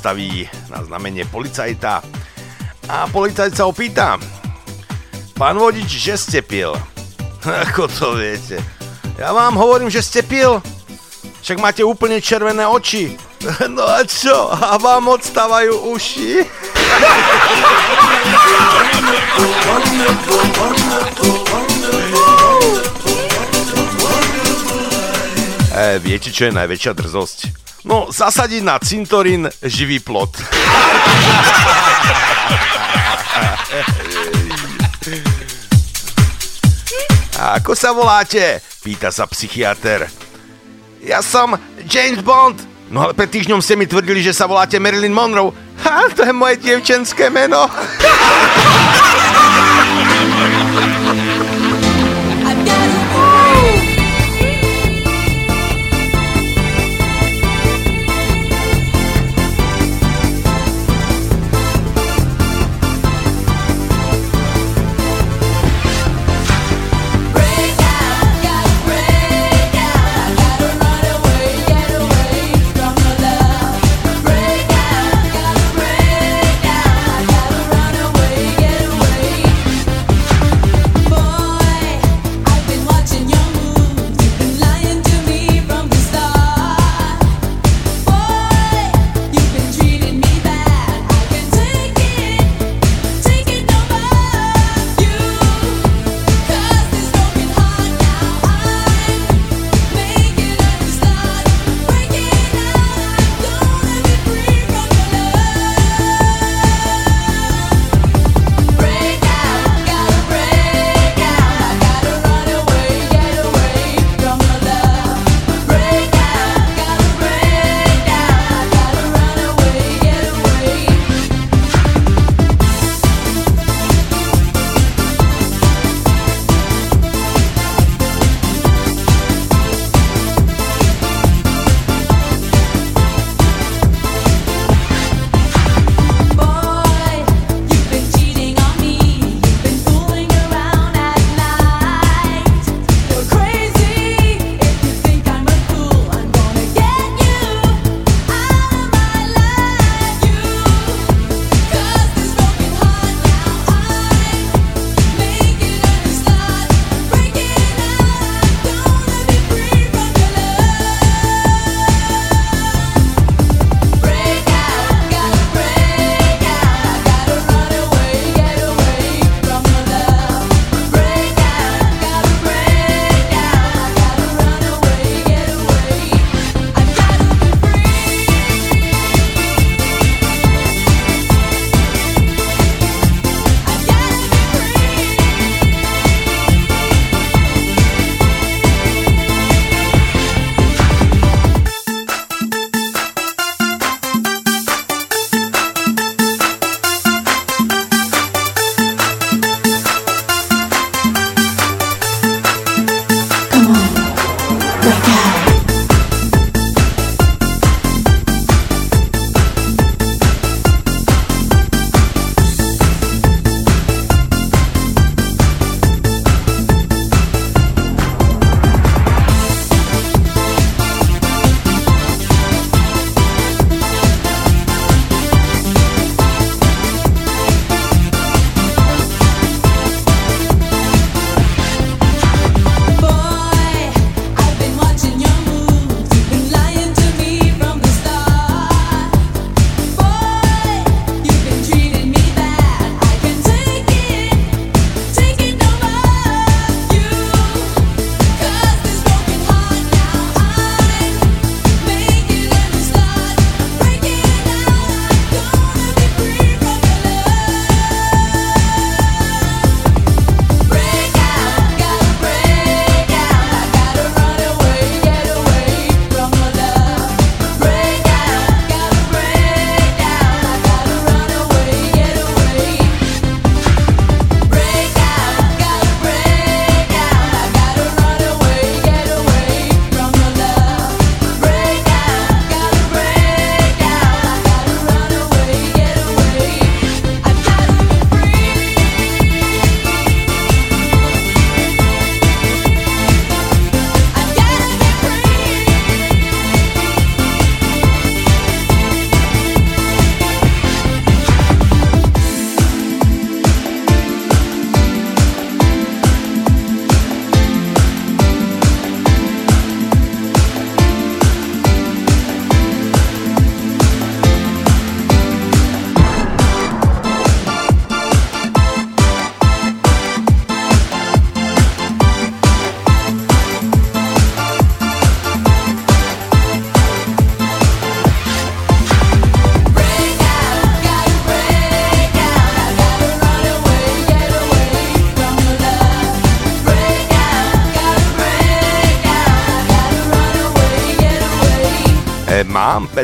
zastaví na znamenie policajta a policajt sa opýta Pán vodič, že ste pil? *laughs* Ako to viete? Ja vám hovorím, že ste pil? Však máte úplne červené oči. *laughs* No a čo? A vám odstávajú uši? *laughs* E, viete, čo je najväčšia drzosť? No, zasadiť na cintorín živý plot. A ako sa voláte? Pýta sa psychiatr. Ja som James Bond. No ale pred týždňom ste mi tvrdili, že sa voláte Marilyn Monroe. Ha, to je moje dievčenské meno.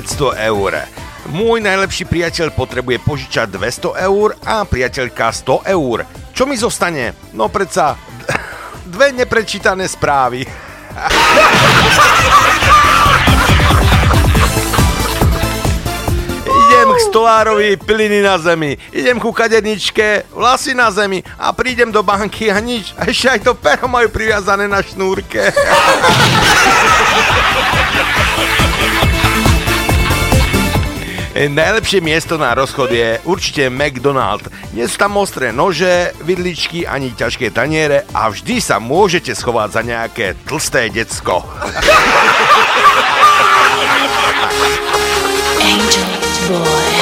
500 eur. Môj najlepší priateľ potrebuje požičať 200 eur a priateľka 100 eur. Čo mi zostane? No predsa *laughs* dve neprečítané správy. *laughs* Idem k stolárovi, piliny na zemi. Idem ku kaderničke, vlasy na zemi a prídem do banky a nič. A ešte aj to pero majú priviazané na šnúrke. *laughs* Najlepšie miesto na rozchod je určite McDonald. Nie sú tam ostré nože, vidličky ani ťažké taniere a vždy sa môžete schovať za nejaké tlsté decko. Angel boy.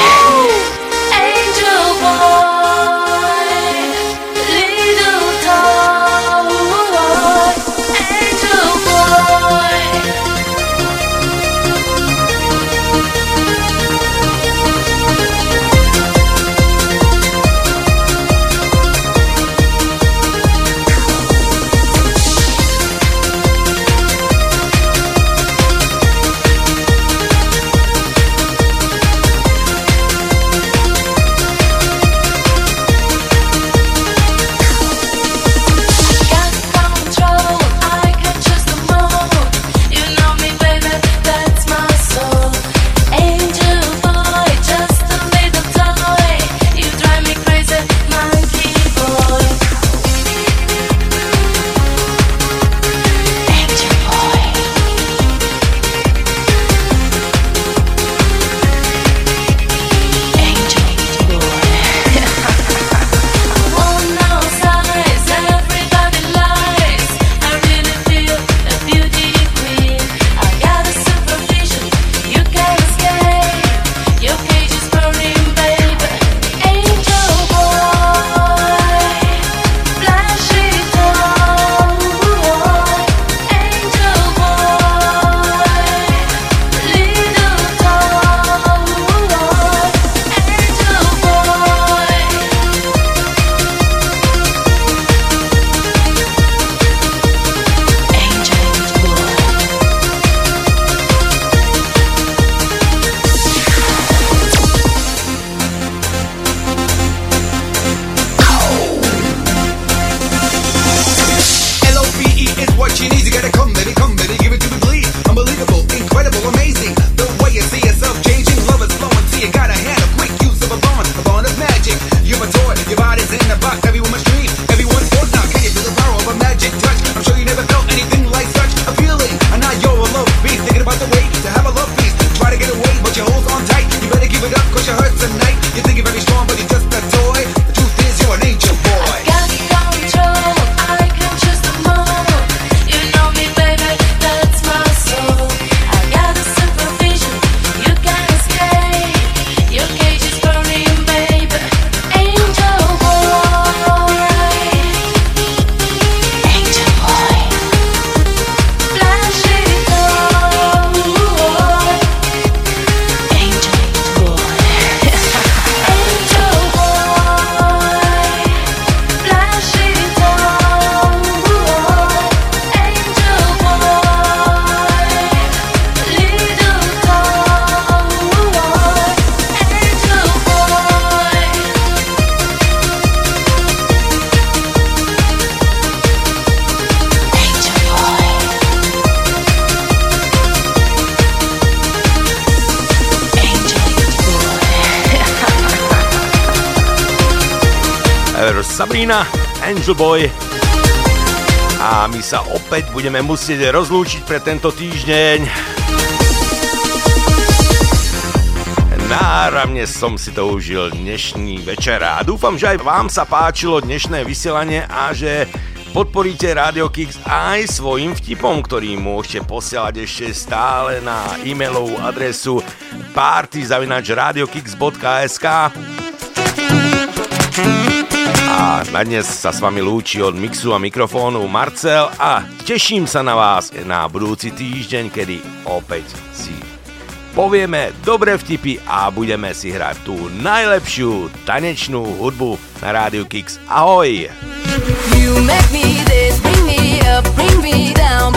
Sabrina, Angel Boy. A my sa opäť budeme musieť rozlúčiť pre tento týždeň. Náramne som si to užil dnešný večer a dúfam, že aj vám sa páčilo dnešné vysielanie a že podporíte Radio Kix aj svojim vtipom, ktorý môžete posielať ešte stále na e-mailovú adresu party.radiokix.sk A na dnes sa s vami lúči od mixu a mikrofónu Marcel a teším sa na vás na budúci týždeň, kedy opäť si povieme dobré vtipy a budeme si hrať tú najlepšiu tanečnú hudbu na Rádiu Kix. Ahoj! You make me this, bring me up, bring me down,